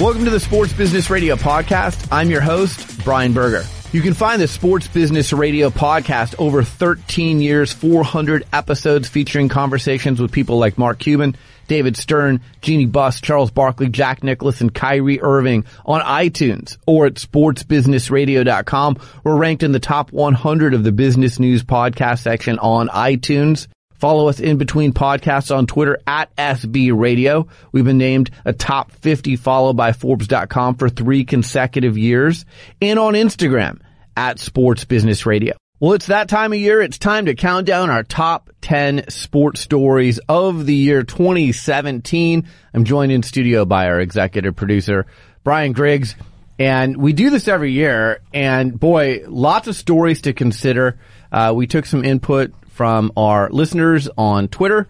Welcome to the Sports Business Radio podcast. I'm your host, Brian Berger. You can find the Sports Business Radio podcast over 13 years, 400 episodes featuring conversations with people like Mark Cuban, David Stern, Jeanie Buss, Charles Barkley, Jack Nicklaus, and Kyrie Irving on iTunes or at sportsbusinessradio.com. We're ranked in the top 100 of the business news podcast section on iTunes. Follow us in between podcasts on Twitter at SB Radio. We've been named a top 50 follow by Forbes.com for three consecutive years and on Instagram at Sports Business Radio. Well, it's that time of year. It's time to count down our top 10 sports stories of the year 2017. I'm joined in studio by our executive producer, Brian Griggs. And we do this every year. And boy, lots of stories to consider. Uh, we took some input from our listeners on Twitter.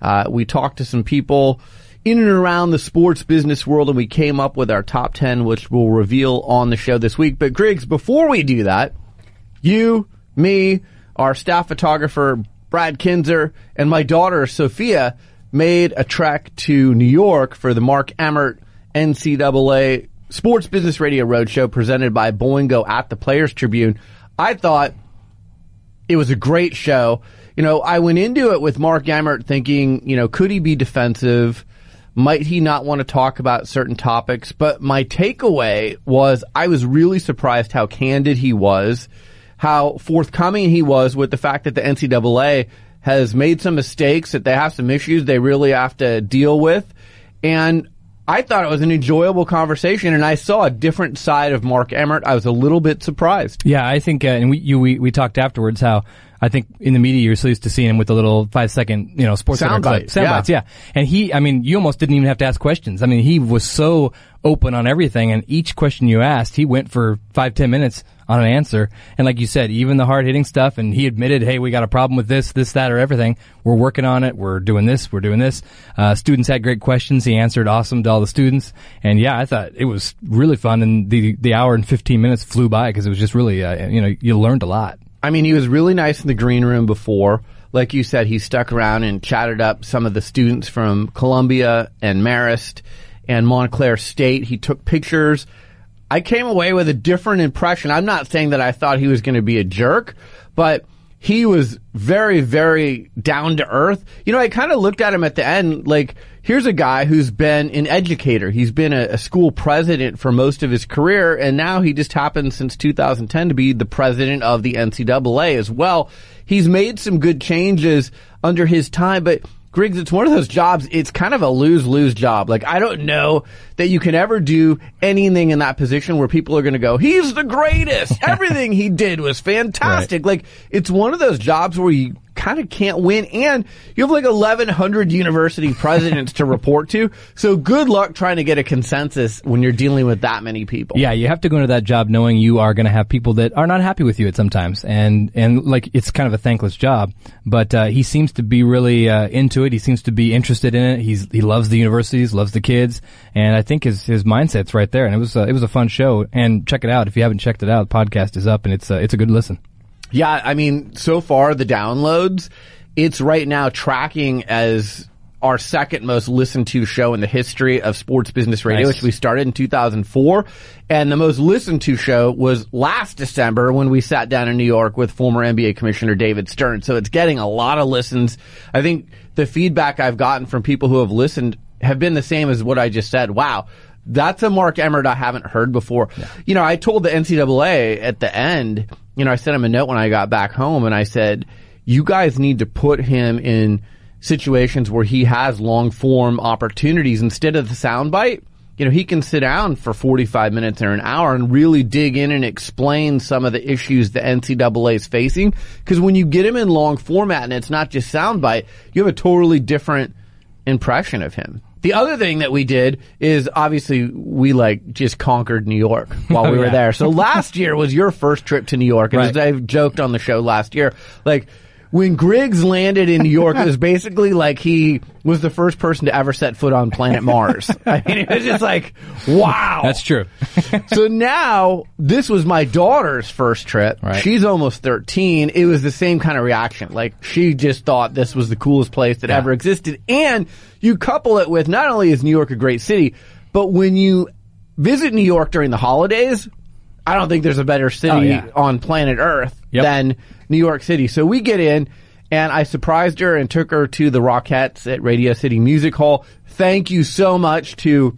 Uh, we talked to some people in and around the sports business world and we came up with our top 10, which we'll reveal on the show this week. But Griggs, before we do that, you, me, our staff photographer, Brad Kinzer, and my daughter, Sophia, made a trek to New York for the Mark Emmert NCAA Sports Business Radio Roadshow presented by Boingo at the Players Tribune. I thought it was a great show. You know, I went into it with Mark Emmert thinking, you know, could he be defensive? Might he not want to talk about certain topics? But my takeaway was I was really surprised how candid he was, how forthcoming he was with the fact that the NCAA has made some mistakes, that they have some issues they really have to deal with. And I thought it was an enjoyable conversation, and I saw a different side of Mark Emmert. I was a little bit surprised. Yeah, I think, uh, and we, you, we we talked afterwards how I think in the media you're so used to seeing him with the little five second, you know, sports sound bites. Sound yeah. bites, yeah. And he, I mean, you almost didn't even have to ask questions. I mean, he was so open on everything, and each question you asked, he went for five ten minutes on an answer. And like you said, even the hard hitting stuff, and he admitted, hey, we got a problem with this, this, that, or everything. We're working on it. We're doing this. We're doing this. Uh, students had great questions. He answered awesome to all the students. And yeah, I thought it was really fun. And the the hour and fifteen minutes flew by because it was just really, uh, you know, you learned a lot. I mean, he was really nice in the green room before. Like you said, he stuck around and chatted up some of the students from Columbia and Marist and Montclair State. He took pictures. I came away with a different impression. I'm not saying that I thought he was going to be a jerk, but he was very, very down to earth. You know, I kind of looked at him at the end like, here's a guy who's been an educator. He's been a, a, school president for most of his career, and now he just happened since 2010 to be the president of the NCAA as well. He's made some good changes under his time, but Griggs, it's one of those jobs, it's kind of a lose-lose job. Like, I don't know that you can ever do anything in that position where people are going to go, he's the greatest. Everything he did was fantastic. Right. Like, it's one of those jobs where you kind of can't win and you have like 1100 university presidents to report to. So good luck trying to get a consensus when you're dealing with that many people. Yeah, you have to go into that job knowing you are going to have people that are not happy with you at sometimes. And, and like, it's kind of a thankless job, but, uh, he seems to be really, uh, into it. He seems to be interested in it. He's, he loves the universities, loves the kids. And I think his, his mindset's right there. And it was, uh, it was a fun show. And check it out. If you haven't checked it out, the podcast is up and it's, uh, it's a good listen. Yeah, I mean, so far the downloads, it's right now tracking as our second most listened to show in the history of sports business radio, nice. which we started in 2004. And the most listened to show was last December when we sat down in New York with former NBA Commissioner David Stern. So it's getting a lot of listens. I think the feedback I've gotten from people who have listened have been the same as what I just said. Wow. That's a Mark Emmert I haven't heard before. Yeah. You know, I told the NCAA at the end, you know, I sent him a note when I got back home and I said, you guys need to put him in situations where he has long form opportunities instead of the soundbite. You know, he can sit down for 45 minutes or an hour and really dig in and explain some of the issues the NCAA is facing. Cause when you get him in long format and it's not just soundbite, you have a totally different impression of him. The other thing that we did is obviously we like just conquered New York while we oh, were yeah. there. So last year was your first trip to New York. And right. as I joked on the show last year, like when Griggs landed in New York, it was basically like he was the first person to ever set foot on planet Mars. I mean, it was just like, wow. That's true. so now, this was my daughter's first trip. Right. She's almost 13. It was the same kind of reaction. Like, she just thought this was the coolest place that yeah. ever existed. And you couple it with not only is New York a great city, but when you visit New York during the holidays. I don't think there's a better city Oh, yeah. on planet Earth Yep. than New York City. So we get in and I surprised her and took her to the Rockettes at Radio City Music Hall. Thank you so much to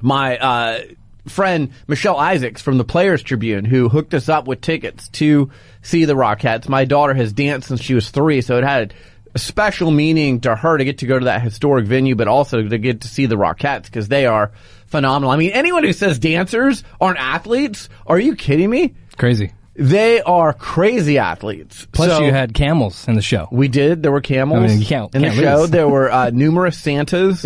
my uh, friend Michelle Isaacs from the Players Tribune who hooked us up with tickets to see the Rockettes. My daughter has danced since she was three, so it had a special meaning to her to get to go to that historic venue, but also to get to see the Rockettes because they are phenomenal. I mean, anyone who says dancers aren't athletes, are you kidding me? Crazy. They are crazy athletes. Plus, So- you had camels in the show. we did. There were camels I mean, you can't- in the can't show. lose. There were uh, numerous Santas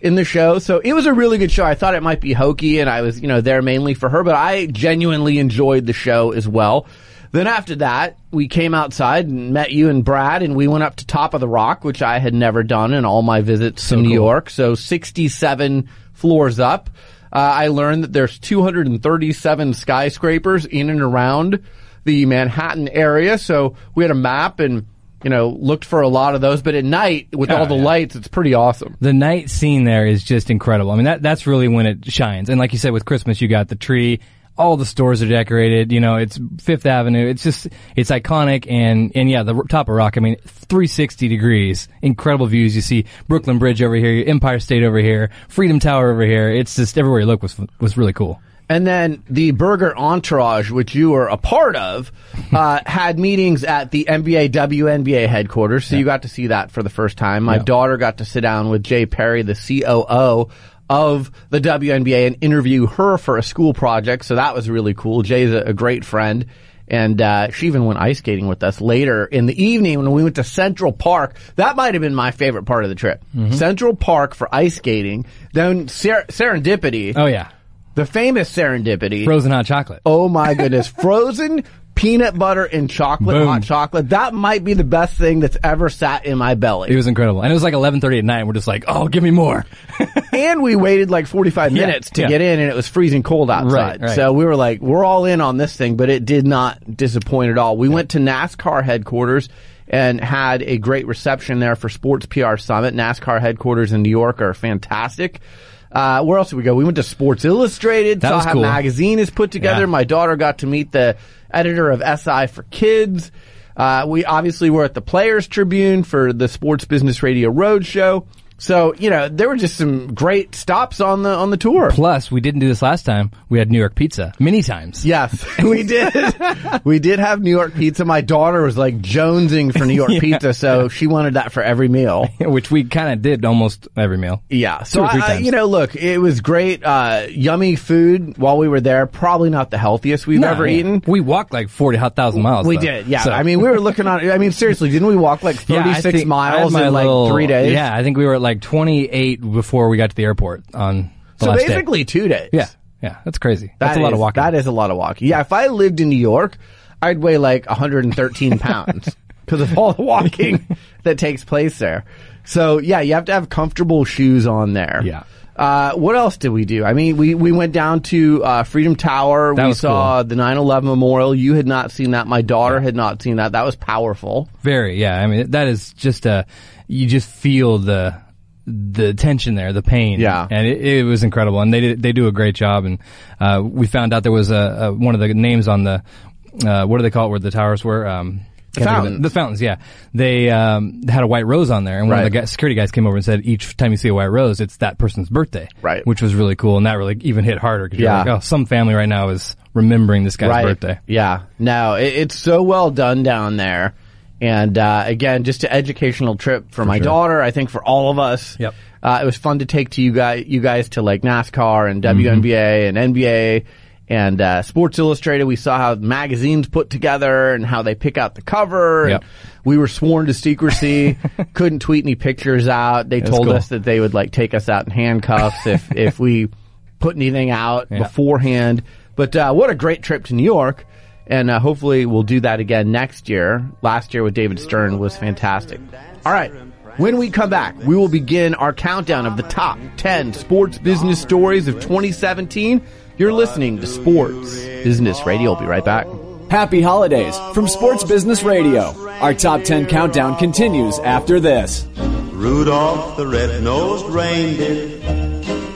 in the show. So it was a really good show. I thought it might be hokey, and I was, you know, there mainly for her, but I genuinely enjoyed the show as well. Then after that, we came outside and met you and Brad, and we went up to Top of the Rock, which I had never done in all my visits to New cool. York. So 67 floors up. Uh, I learned that there's 237 skyscrapers in and around the Manhattan area. So we had a map and, you know, looked for a lot of those. But at night, with Oh, all the yeah. lights, it's pretty awesome. The night scene there is just incredible. I mean, that that's really when it shines. And like you said, with Christmas, you got the tree. All the stores are decorated. You know, it's Fifth Avenue. It's just, it's iconic. And, and yeah, the r- top of rock, I mean, 360 degrees, incredible views. You see Brooklyn Bridge over here, Empire State over here, Freedom Tower over here. It's just everywhere you look was, was really cool. And then the Berger Entourage, which you were a part of, uh, had meetings at the NBA WNBA headquarters. So you got to see that for the first time. My Yeah. daughter got to sit down with Jay Parry, the COO of the WNBA and interview her for a school project. So that was really cool. Jay's a, a great friend. And uh, she even went ice skating with us later in the evening when we went to Central Park. That might have been my favorite part of the trip. Central Park for ice skating. Then ser- Serendipity, Oh yeah. the famous Serendipity. Frozen hot chocolate. Oh my goodness. Frozen peanut butter and chocolate, Boom. hot chocolate. That might be the best thing that's ever sat in my belly. It was incredible. And it was like 11:30 at night and we're just like, "Oh, give me more." and we waited like 45 Yeah, minutes to yeah. get in and it was freezing cold outside. right. So we were like, we're all in on this thing, but it did not disappoint at all. We went to NASCAR headquarters and had a great reception there for Sports PR Summit. NASCAR headquarters in New York are fantastic. Uh, where else did we go? We went to Sports Illustrated, That saw how cool. magazine is put together. Yeah. My daughter got to meet the editor of SI for Kids. Uh, we obviously were at the Players Tribune for the Sports Business Radio Roadshow. So, you know, there were just some great stops on the, on the tour. Plus, we didn't do this last time. We had New York pizza many times. Yes, we did. we did have New York pizza. My daughter was like jonesing for New York pizza, so she wanted that for every meal. Which we kind of did almost every meal. Yeah. So, I- you know, look, it was great, uh, yummy food while we were there. Probably not the healthiest we've No, ever yeah. eaten. We walked like 40 hot thousand miles. We though. did, yeah. So- I mean, we were looking on. I mean, seriously, didn't we walk like 36 think- I had miles in like little- three days? Yeah, I think we were at like 28 before we got to the airport on the So last day. basically two days. Yeah, yeah, that's crazy. That's That a lot of walking. That is a lot of walking. Yeah, if I lived in New York, I'd weigh like 113 pounds because of all the walking that takes place there. So yeah, you have to have comfortable shoes on there. Yeah. Uh, what else did we do? I mean, we, we went down to uh, Freedom Tower. That we saw the 9/11 memorial. You had not seen that. My daughter had not seen that. That was powerful. Very, yeah. I mean, that is just a, you just feel the, the tension there, the pain. Yeah. And it, it was incredible. And they did, they do a great job. And, uh, we found out there was a, a one of the names on the, uh, what do they call it where the towers were? Um, The can't think of it. fountains. The fountains, yeah. They um, had a white rose on there, and one of the guys, security guys came over and said, each time you see a white rose, it's that person's birthday. Right. Which was really cool, and that really even hit harder because Yeah. you're like, oh, some family right now is remembering this guy's right. birthday. Yeah. No, it, it's so well done down there. And uh, again, just an educational trip for, my sure. daughter. I think for all of us. Yep. Uh, it was fun to take to you guys, you guys to like NASCAR and Mm-hmm. WNBA and NBA and uh, Sports Illustrated. We saw how magazines put together and how they pick out the cover. and Yep. We were sworn to secrecy. Couldn't tweet any pictures out. They told cool. us that they would like take us out in handcuffs if if we put anything out Yeah. beforehand. But uh, what a great trip to New York. And uh, hopefully we'll do that again next year. Last year with David Stern was fantastic. All right. When we come back, we will begin our countdown of the top 10 sports business stories of 2017. You're listening to Sports Business Radio. We'll be right back. Happy holidays from Sports Business Radio. Our top 10 countdown continues after this. Rudolph the red-nosed reindeer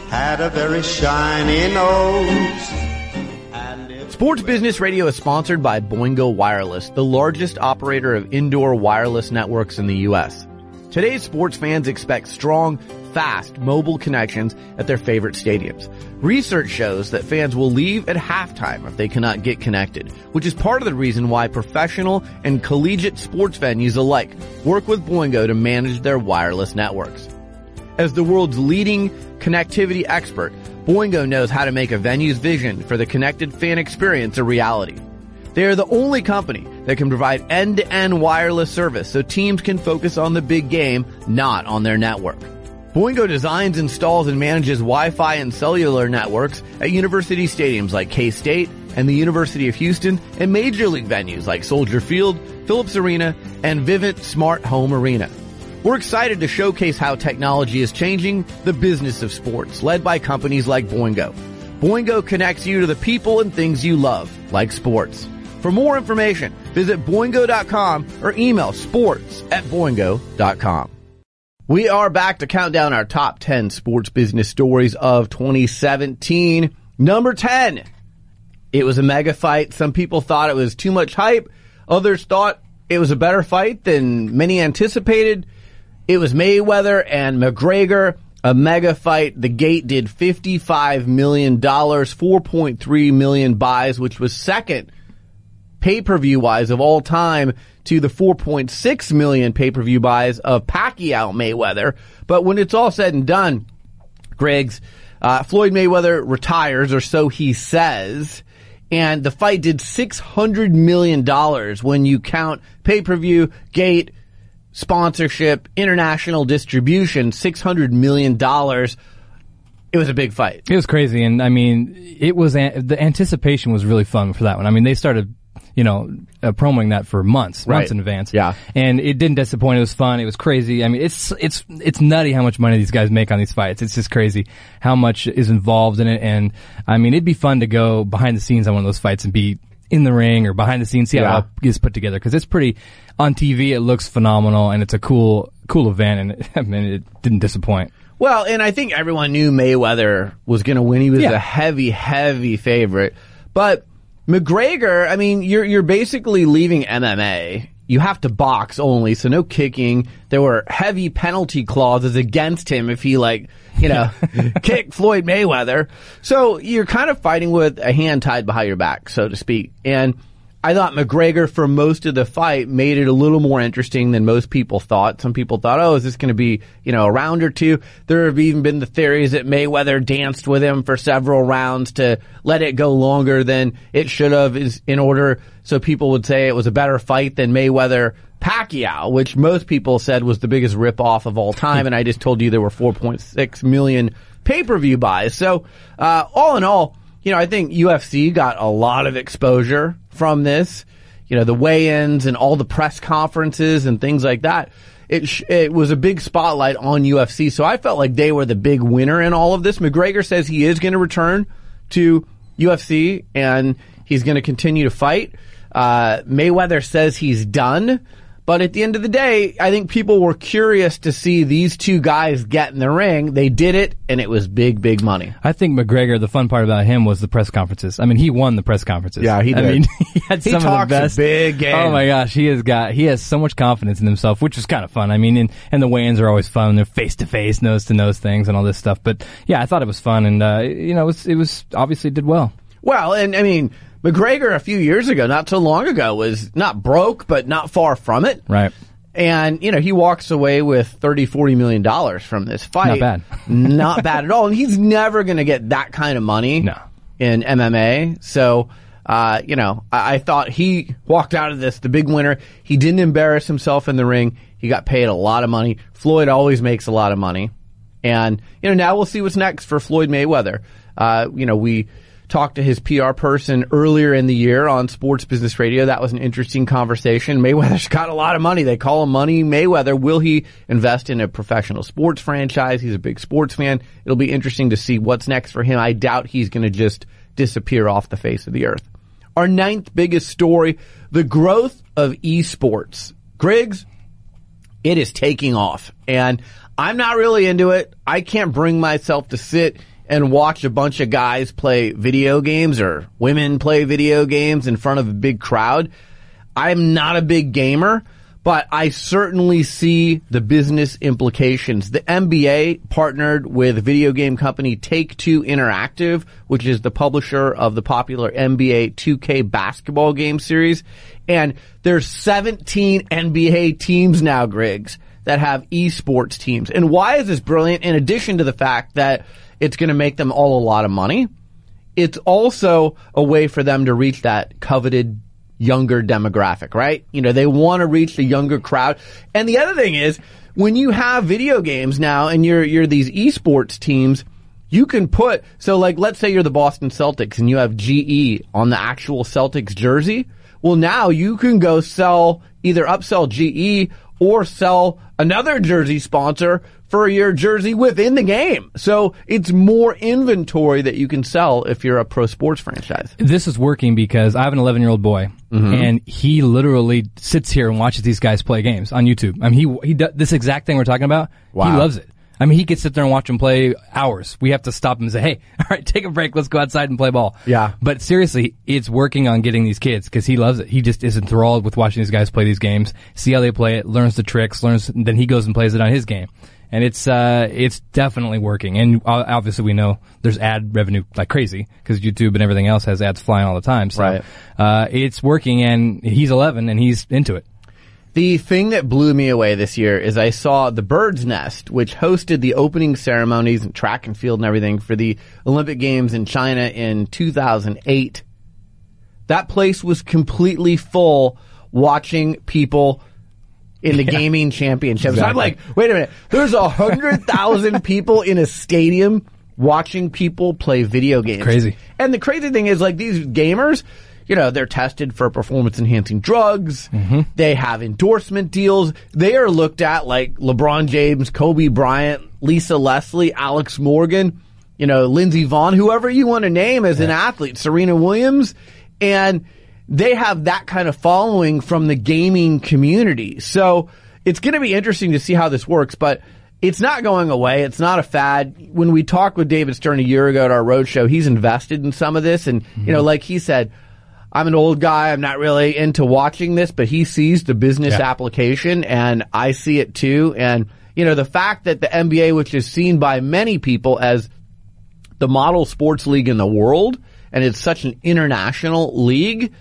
had had a very shiny nose. Sports Business Radio is sponsored by Boingo Wireless, the largest operator of indoor wireless networks in the U.S. Today's sports fans expect strong, fast, mobile connections at their favorite stadiums. Research shows that fans will leave at halftime if they cannot get connected, which is part of the reason why professional and collegiate sports venues alike work with Boingo to manage their wireless networks. As the world's leading connectivity expert, Boingo knows how to make a venue's vision for the connected fan experience a reality. They are the only company that can provide end-to-end wireless service so teams can focus on the big game, not on their network. Boingo designs, installs, and manages Wi-Fi and cellular networks at university stadiums like K-State and the University of Houston and major league venues like Soldier Field, Phillips Arena, and Vivint Smart Home Arena. We're excited to showcase how technology is changing the business of sports, led by companies like Boingo. Boingo connects you to the people and things you love, like sports. For more information, visit boingo.com or email sports at boingo.com. We are back to count down our top 10 sports business stories of 2017. Number 10. It was a mega fight. Some people thought it was too much hype. Others thought it was a better fight than many anticipated. It was Mayweather and McGregor, a mega fight. The gate did $55 million, 4.3 million buys, which was second pay-per-view wise of all time to the 4.6 million pay-per-view buys of Pacquiao Mayweather. But when it's all said and done, Griggs, uh, Floyd Mayweather retires, or so he says. And the fight did $600 million when you count pay-per-view, gate, sponsorship, international distribution, $600 million. It was a big fight. It was crazy, and I mean, it was an- the anticipation was really fun for that one. I mean, they started, you know, uh, promoting that for months, Right. months in advance. Yeah. and it didn't disappoint. It was fun. It was crazy. I mean, it's it's it's nutty how much money these guys make on these fights. It's just crazy how much is involved in it. And I mean, it'd be fun to go behind the scenes on one of those fights and be in the ring or behind the scenes, see how it all gets put together because it's pretty on TV. It looks phenomenal, and it's a cool cool event. And it, I mean, it didn't disappoint. Well, and I think everyone knew Mayweather was going to win. He was Yeah. a heavy, heavy favorite. But McGregor, I mean, you're you're basically leaving MMA. You have to box only, so no kicking. There were heavy penalty clauses against him if he like, you know, kick Floyd Mayweather. So you're kind of fighting with a hand tied behind your back, so to speak. And I thought McGregor for most of the fight made it a little more interesting than most people thought. Some people thought, oh, is this going to be, you know, a round or two? There have even been the theories that Mayweather danced with him for several rounds to let it go longer than it should have is in order so people would say it was a better fight than Mayweather Pacquiao, which most people said was the biggest ripoff of all time. and I just told you there were 4.6 million pay-per-view buys. So, uh, all in all, you know, I think UFC got a lot of exposure from this. You know, the weigh-ins and all the press conferences and things like that. It sh- it was a big spotlight on UFC, so I felt like they were the big winner in all of this. McGregor says he is going to return to UFC and he's going to continue to fight. Uh, Mayweather says he's done. But at the end of the day, I think people were curious to see these two guys get in the ring. They did it, and it was big, big money. I think McGregor, the fun part about him was the press conferences. I mean, he won the press conferences. Yeah, he I did. mean, he had He some of the best. big game. Oh my gosh, he has got, he has so much confidence in himself, which is kind of fun. I mean, and, and the weigh-ins are always fun. They're face to face, nose to nose things and all this stuff. But yeah, I thought it was fun and, uh, you know, it was, it was obviously did well. Well, and I mean, McGregor a few years ago, not so long ago, was not broke, but not far from it. Right. And, you know, he walks away with 30, 40 million dollars from this fight. Not bad. not bad at all. And he's never going to get that kind of money No. in MMA. So, uh, you know, I, I thought he walked out of this the big winner. He didn't embarrass himself in the ring. He got paid a lot of money. Floyd always makes a lot of money. And, you know, now we'll see what's next for Floyd Mayweather. Uh, you know, we talked to his PR person earlier in the year on Sports Business Radio. That was an interesting conversation. Mayweather's got a lot of money. They call him Money Mayweather. Will he invest in a professional sports franchise? He's a big sports fan. It'll be interesting to see what's next for him. I doubt he's going to just disappear off the face of the earth. Our ninth biggest story, the growth of esports. Griggs, it is taking off and I'm not really into it. I can't bring myself to sit and watch a bunch of guys play video games or women play video games in front of a big crowd. I'm not a big gamer, but I certainly see the business implications. The NBA partnered with video game company Take Two Interactive, which is the publisher of the popular NBA 2K basketball game series. And there's 17 NBA teams now, Griggs, that have esports teams. And why is this brilliant? In addition to the fact that it's going to make them all a lot of money, it's also a way for them to reach that coveted younger demographic, right? You know, they want to reach the younger crowd. And the other thing is, when you have video games now and you're, you're these esports teams, you can put, so like, let's say you're the Boston Celtics and you have GE on the actual Celtics jersey. Well, now you can go sell, either upsell GE or sell another jersey sponsor for your jersey within the game. So it's more inventory that you can sell if you're a pro sports franchise. This is working because I have an 11 year old boy Mm-hmm. and he literally sits here and watches these guys play games on YouTube. I mean, he, he does this exact thing we're talking about. He loves it. I mean, he could sit there and watch them play hours. We have to stop him and say, Hey, all right, take a break. Let's go outside and play ball. Yeah. But seriously, it's working on getting these kids because he loves it. He just is enthralled with watching these guys play these games, see how they play it, learns the tricks, learns, then he goes and plays it on his game. And it's, uh, it's definitely working. And obviously we know there's ad revenue like crazy because YouTube and everything else has ads flying all the time. So, Right. uh, it's working and he's 11 and he's into it. The thing that blew me away this year is I saw the Bird's Nest, which hosted the opening ceremonies and track and field and everything for the Olympic Games in China in 2008. That place was completely full watching people in the gaming championships. I'm like, wait a minute. There's a hundred thousand people in a stadium watching people play video games. Crazy. And the crazy thing is like these gamers, you know, they're tested for performance enhancing drugs. Mm-hmm. They have endorsement deals. They are looked at like LeBron James, Kobe Bryant, Lisa Leslie, Alex Morgan, you know, Lindsey Vonn, whoever you want to name as an athlete, Serena Williams. And they have that kind of following from the gaming community. So it's going to be interesting to see how this works, but it's not going away. It's not a fad. When we talked with David Stern a year ago at our roadshow, he's invested in some of this. And, you know, mm-hmm. like he said, I'm an old guy. I'm not really into watching this, but he sees the business Yeah. application and I see it too. And, you know, the fact that the NBA, which is seen by many people as the model sports league in the world, and it's such an international league,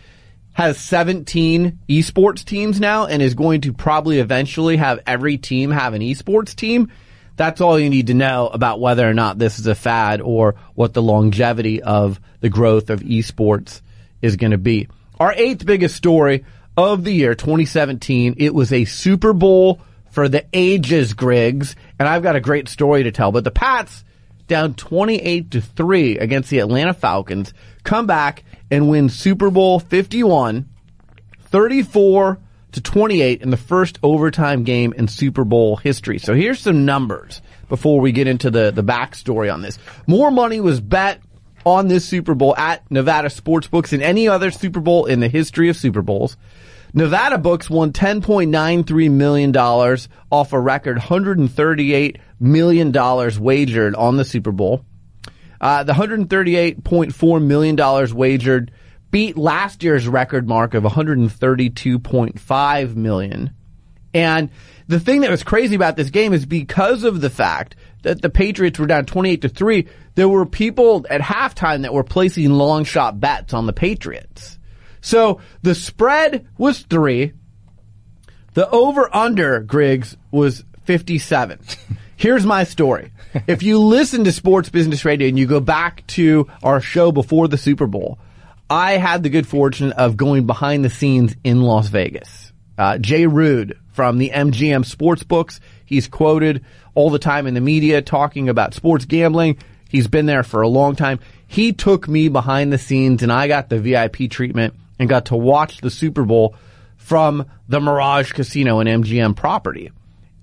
has 17 esports teams now and is going to probably eventually have every team have an esports team. That's all you need to know about whether or not this is a fad or what the longevity of the growth of esports is going to be. Our eighth biggest story of the year, 2017, it was a Super Bowl for the ages, Griggs, and I've got a great story to tell, but the Pats down 28 to 3 against the Atlanta Falcons, come back and win Super Bowl 51, 34 to 28 in the first overtime game in Super Bowl history. So here's some numbers before we get into the, the backstory on this. More money was bet on this Super Bowl at Nevada Sportsbooks than any other Super Bowl in the history of Super Bowls. Nevada Books won $10.93 million off a record $138 million wagered on the Super Bowl. Uh, the $138.4 million wagered beat last year's record mark of 132.5 million. And the thing that was crazy about this game is because of the fact that the Patriots were down 28 to 3, there were people at halftime that were placing long shot bets on the Patriots. So the spread was 3. The over under, Griggs, was 57. Here's my story. If you listen to Sports Business Radio and you go back to our show before the Super Bowl, I had the good fortune of going behind the scenes in Las Vegas. Uh, Jay Rood from the MGM Sportsbooks, he's quoted all the time in the media talking about sports gambling. He's been there for a long time. He took me behind the scenes and I got the VIP treatment and got to watch the Super Bowl from the Mirage Casino and MGM property.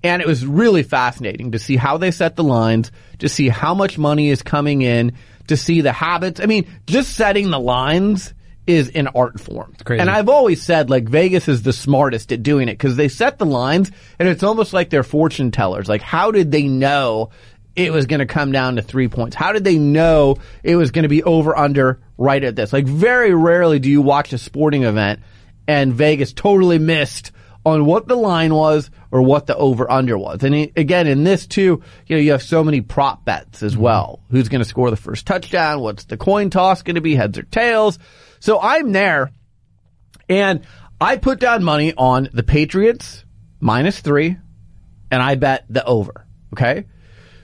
And it was really fascinating to see how they set the lines, to see how much money is coming in, to see the habits. I mean, just setting the lines is an art form. crazy. And I've always said like Vegas is the smartest at doing it because they set the lines and it's almost like they're fortune tellers. Like how did they know it was going to come down to three points? How did they know it was going to be over under right at this? Like very rarely do you watch a sporting event and Vegas totally missed on what the line was or what the over under was. And he- again, in this too, you know, you have so many prop bets as mm-hmm. well. Who's going to score the first touchdown? What's the coin toss going to be? Heads or tails? So I'm there and I put down money on the Patriots minus three and I bet the over. Okay.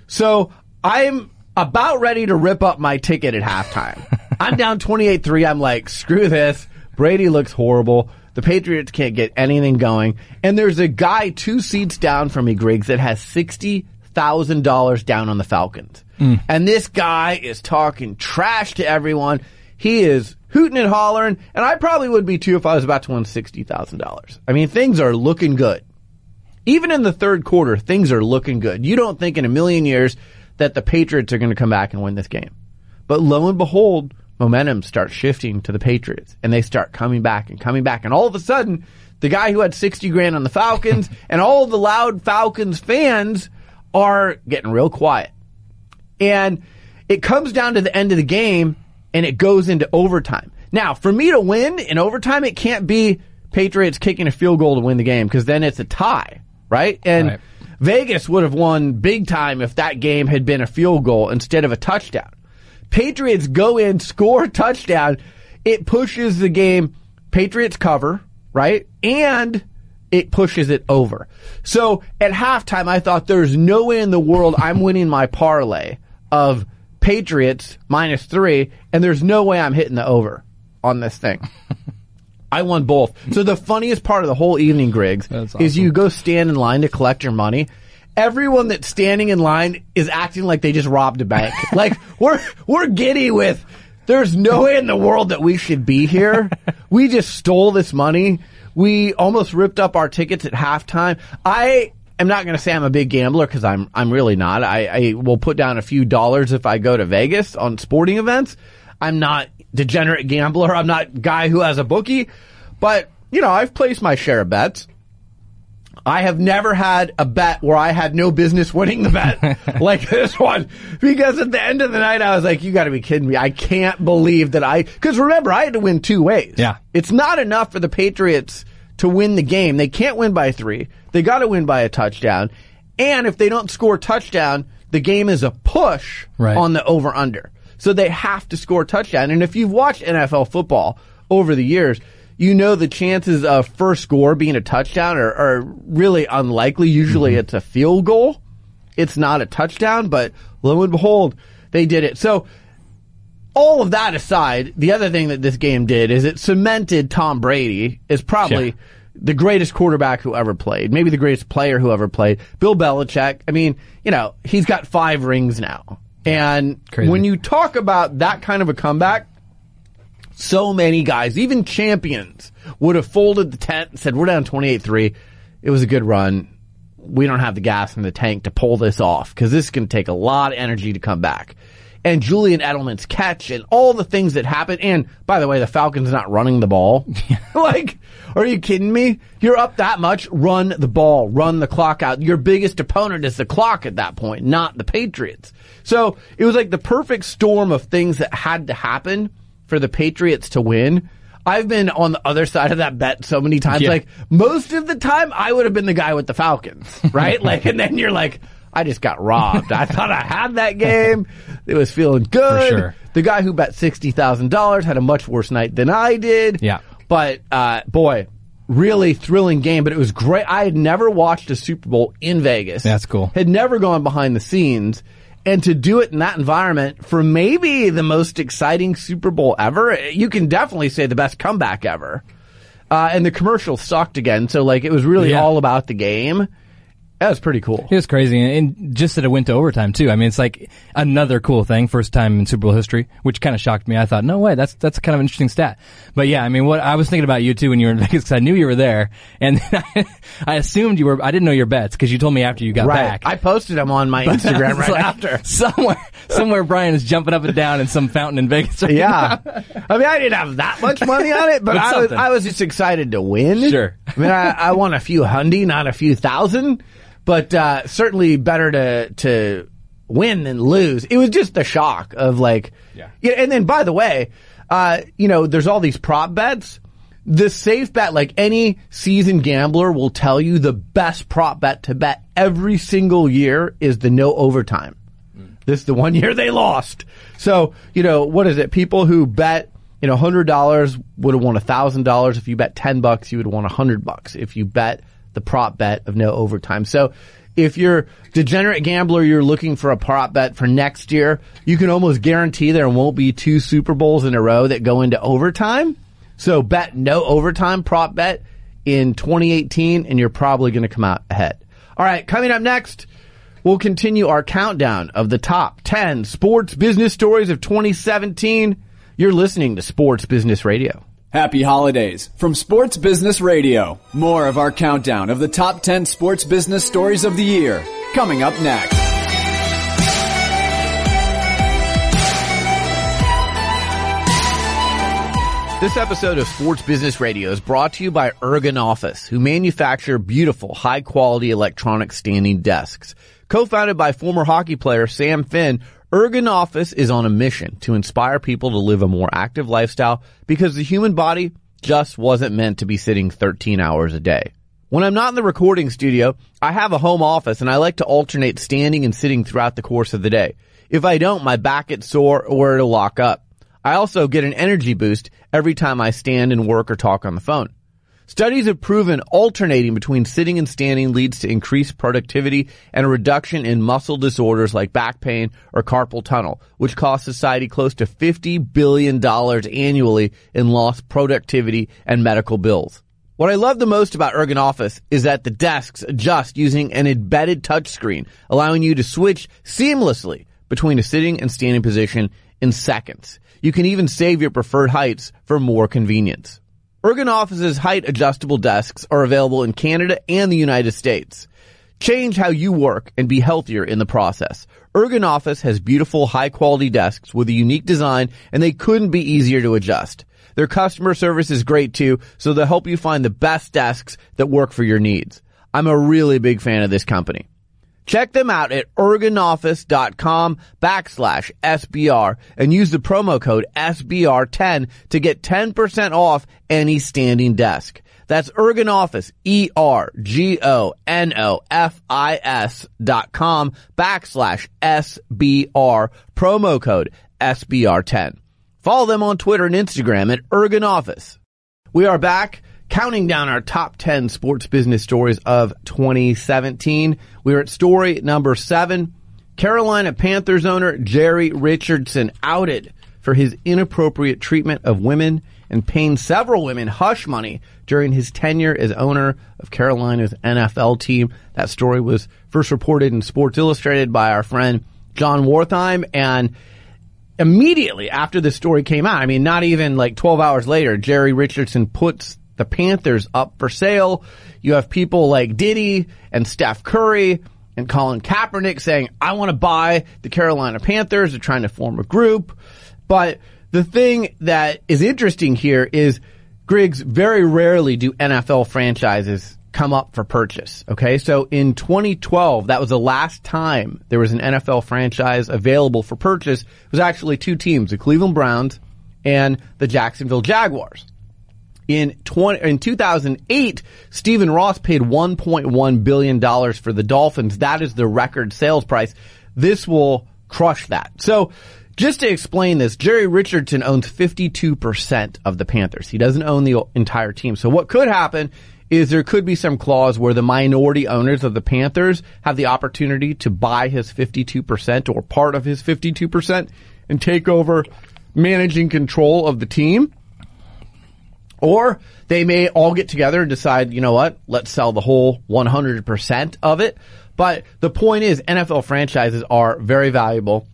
So I'm about ready to rip up my ticket at halftime. I'm down 28-3. I'm like, screw this. Brady looks horrible. The Patriots can't get anything going. And there's a guy two seats down from me, Griggs, that has $60,000 down on the Falcons. Mm. And this guy is talking trash to everyone. He is hooting and hollering. And I probably would be too if I was about to win $60,000. I mean, things are looking good even in the third quarter, things are looking good. You don't think in a million years that the Patriots are going to come back and win this game. But lo and behold, momentum starts shifting to the Patriots and they start coming back and coming back. And all of a sudden, the guy who had 60 grand on the Falcons and all the loud Falcons fans are getting real quiet. And it comes down to the end of the game and it goes into overtime. Now, for me to win in overtime, it can't be Patriots kicking a field goal to win the game because then it's a tie, right? And Right. Vegas would have won big time if that game had been a field goal instead of a touchdown. Patriots go in, score a touchdown. It pushes the game. Patriots cover, right? And it pushes it over. So at halftime, I thought there's no way in the world I'm winning my parlay of Patriots minus three, and there's no way I'm hitting the over on this thing. I won both. So the funniest part of the whole evening, Griggs, That's is you go stand in line to collect your money. Everyone that's standing in line is acting like they just robbed a bank. like we're we're giddy with. There's no way in the world that we should be here. we just stole this money. We almost ripped up our tickets at halftime. I am not going to say I'm a big gambler because I'm I'm really not. I, I will put down a few dollars if I go to Vegas on sporting events. I'm not degenerate gambler. I'm not guy who has a bookie, but you know I've placed my share of bets. I have never had a bet where I had no business winning the bet like this one. Because at the end of the night, I was like, you gotta be kidding me. I can't believe that I, cause remember, I had to win two ways. Yeah. It's not enough for the Patriots to win the game. They can't win by three. They gotta win by a touchdown. And if they don't score a touchdown, the game is a push Right. on the over under. So they have to score a touchdown. And if you've watched NFL football over the years, you know the chances of first score being a touchdown are, are really unlikely. Usually mm-hmm. it's a field goal. It's not a touchdown, but lo and behold, they did it. So all of that aside, the other thing that this game did is it cemented Tom Brady as probably Sure. The greatest quarterback who ever played, maybe the greatest player who ever played. Bill Belichick. I mean, you know, he's got five rings now. And Crazy. when you talk about that kind of a comeback, so many guys, even champions, would have folded the tent and said, we're down 28-3. It was a good run. We don't have the gas in the tank to pull this off because this is going to take a lot of energy to come back. And Julian Edelman's catch and all the things that happened. And by the way, the Falcons not running the ball. like, are you kidding me? You're up that much. Run the ball. Run the clock out. Your biggest opponent is the clock at that point, not the Patriots. So it was like the perfect storm of things that had to happen for the Patriots to win. I've been on the other side of that bet so many times. Yeah. Like most of the time, I would have been the guy with the Falcons, right? like, and then you're like, I just got robbed. I thought I had that game. It was feeling good. sure. The guy who bet sixty thousand dollars had a much worse night than I did. Yeah. But uh, boy, really thrilling game. But it was great. I had never watched a Super Bowl in Vegas. That's cool. Had never gone behind the scenes. And to do it in that environment for maybe the most exciting Super Bowl ever, you can definitely say the best comeback ever. Uh, and the commercial sucked again, so like it was really Yeah. all about the game. That was pretty cool. It was crazy, and just that it went to overtime too. I mean, it's like another cool thing, first time in Super Bowl history, which kind of shocked me. I thought, no way, that's that's kind of an interesting stat. But yeah, I mean, what I was thinking about you too when you were in Vegas, because I knew you were there, and I assumed you were. I didn't know your bets because you told me after you got Right. back. I posted them on my Instagram right like after. somewhere, somewhere, Brian is jumping up and down in some fountain in Vegas. Right Yeah. I mean, I didn't have that much money on it, but, But I was. I was just excited to win. Sure. I mean, I, I won a few hundy, not a few thousand, but, uh, certainly better to, to win than lose. It was just the shock of like, Yeah. And then by the way, uh, you know, there's all these prop bets. The safe bet, like any seasoned gambler will tell you the best prop bet to bet every single year is the no overtime. This is the one year they lost. So, you know, what is it? People who bet, you know, hundred dollars would have won a thousand dollars. If you bet ten bucks, you would have won a hundred bucks. If you bet the prop bet of no overtime. So if you're degenerate gambler, you're looking for a prop bet for next year, you can almost guarantee there won't be two Super Bowls in a row that go into overtime. So bet no overtime prop bet in 2018 and you're probably going to come out ahead. All right. Coming up next, we'll continue our countdown of the top 10 sports business stories of 2017. You're listening to Sports Business Radio. Happy holidays from Sports Business Radio. More of our countdown of the top 10 sports business stories of the year coming up next. This episode of Sports Business Radio is brought to you by Ergonofis, who manufacture beautiful, high quality electronic standing desks. Co-founded by former hockey player Sam Finn, Ergonofis is on a mission to inspire people to live a more active lifestyle because the human body just wasn't meant to be sitting 13 hours a day. When I'm not in the recording studio, I have a home office and I like to alternate standing and sitting throughout the course of the day. If I don't, my back gets sore or it'll lock up. I also get an energy boost every time I stand and work or talk on the phone. Studies have proven alternating between sitting and standing leads to increased productivity and a reduction in muscle disorders like back pain or carpal tunnel, which cost society close to $50 billion annually in lost productivity and medical bills. What I love the most about Ergonofis is that the desks adjust using an embedded touchscreen, allowing you to switch seamlessly between a sitting and standing position in seconds. You can even save your preferred heights for more convenience. Ergonofis's height adjustable desks are available in Canada and the United States. Change how you work and be healthier in the process. Ergonofis has beautiful high quality desks with a unique design and they couldn't be easier to adjust. Their customer service is great too, so they'll help you find the best desks that work for your needs. I'm a really big fan of this company. Check them out at ergonofis.com backslash SBR and use the promo code SBR10 to get 10% off any standing desk. That's Ergonofis, E-R-G-O-N-O-F-I-S dot com backslash SBR, promo code SBR10. Follow them on Twitter and Instagram at Ergonofis. We are back counting down our top 10 sports business stories of 2017. We are at story number seven. Carolina Panthers owner Jerry Richardson outed for his inappropriate treatment of women and paying several women hush money during his tenure as owner of Carolina's NFL team. That story was first reported in Sports Illustrated by our friend Jon Wertheim and immediately after the story came out, I mean, not even like 12 hours later, Jerry Richardson puts the Panthers up for sale. You have people like Diddy and Steph Curry and Colin Kaepernick saying, I want to buy the Carolina Panthers. They're trying to form a group. But the thing that is interesting here is Griggs very rarely do NFL franchises come up for purchase. Okay. So in 2012, that was the last time there was an NFL franchise available for purchase. It was actually two teams, the Cleveland Browns and the Jacksonville Jaguars. In 20, in 2008, Stephen Ross paid 1.1 billion dollars for the Dolphins. That is the record sales price. This will crush that. So, just to explain this, Jerry Richardson owns 52% of the Panthers. He doesn't own the entire team. So what could happen is there could be some clause where the minority owners of the Panthers have the opportunity to buy his 52% or part of his 52% and take over managing control of the team. Or they may all get together and decide, you know what, let's sell the whole 100% of it. But the point is NFL franchises are very valuable.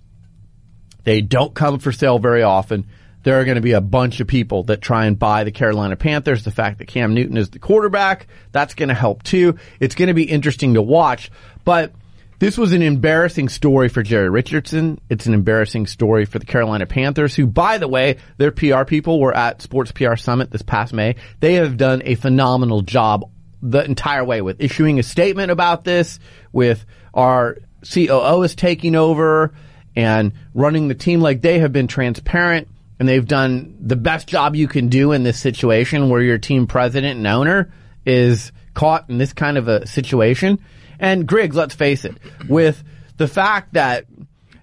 They don't come for sale very often. There are going to be a bunch of people that try and buy the Carolina Panthers. The fact that Cam Newton is the quarterback, that's going to help too. It's going to be interesting to watch, but this was an embarrassing story for Jerry Richardson. It's an embarrassing story for the Carolina Panthers, who, by the way, their PR people were at Sports PR Summit this past May. They have done a phenomenal job the entire way with issuing a statement about this, with our COO is taking over and running the team like they have been transparent and they've done the best job you can do in this situation where your team president and owner is caught in this kind of a situation. And Griggs, let's face it, with the fact that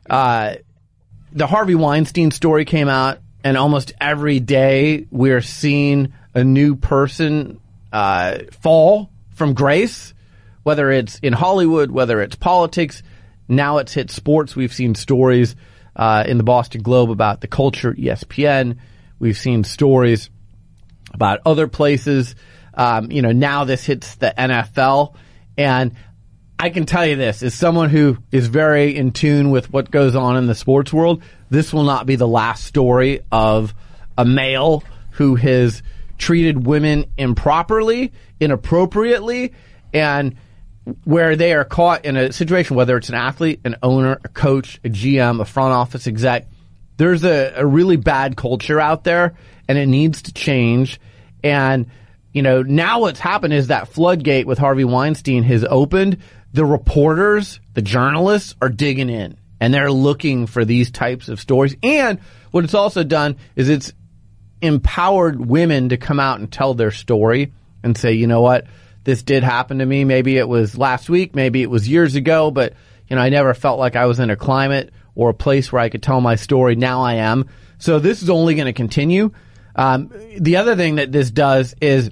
uh, the Harvey Weinstein story came out, and almost every day we're seeing a new person uh, fall from grace, whether it's in Hollywood, whether it's politics. Now it's hit sports. We've seen stories uh, in the Boston Globe about the culture at ESPN. We've seen stories about other places. Um, you know, now this hits the NFL. And I can tell you this, as someone who is very in tune with what goes on in the sports world, this will not be the last story of a male who has treated women improperly, inappropriately, and where they are caught in a situation, whether it's an athlete, an owner, a coach, a GM, a front office exec, there's a, a really bad culture out there and it needs to change. And, you know, now what's happened is that floodgate with Harvey Weinstein has opened the reporters, the journalists are digging in and they're looking for these types of stories. And what it's also done is it's empowered women to come out and tell their story and say, you know what, this did happen to me. Maybe it was last week, maybe it was years ago, but you know, I never felt like I was in a climate or a place where I could tell my story. Now I am. So this is only going to continue. Um, the other thing that this does is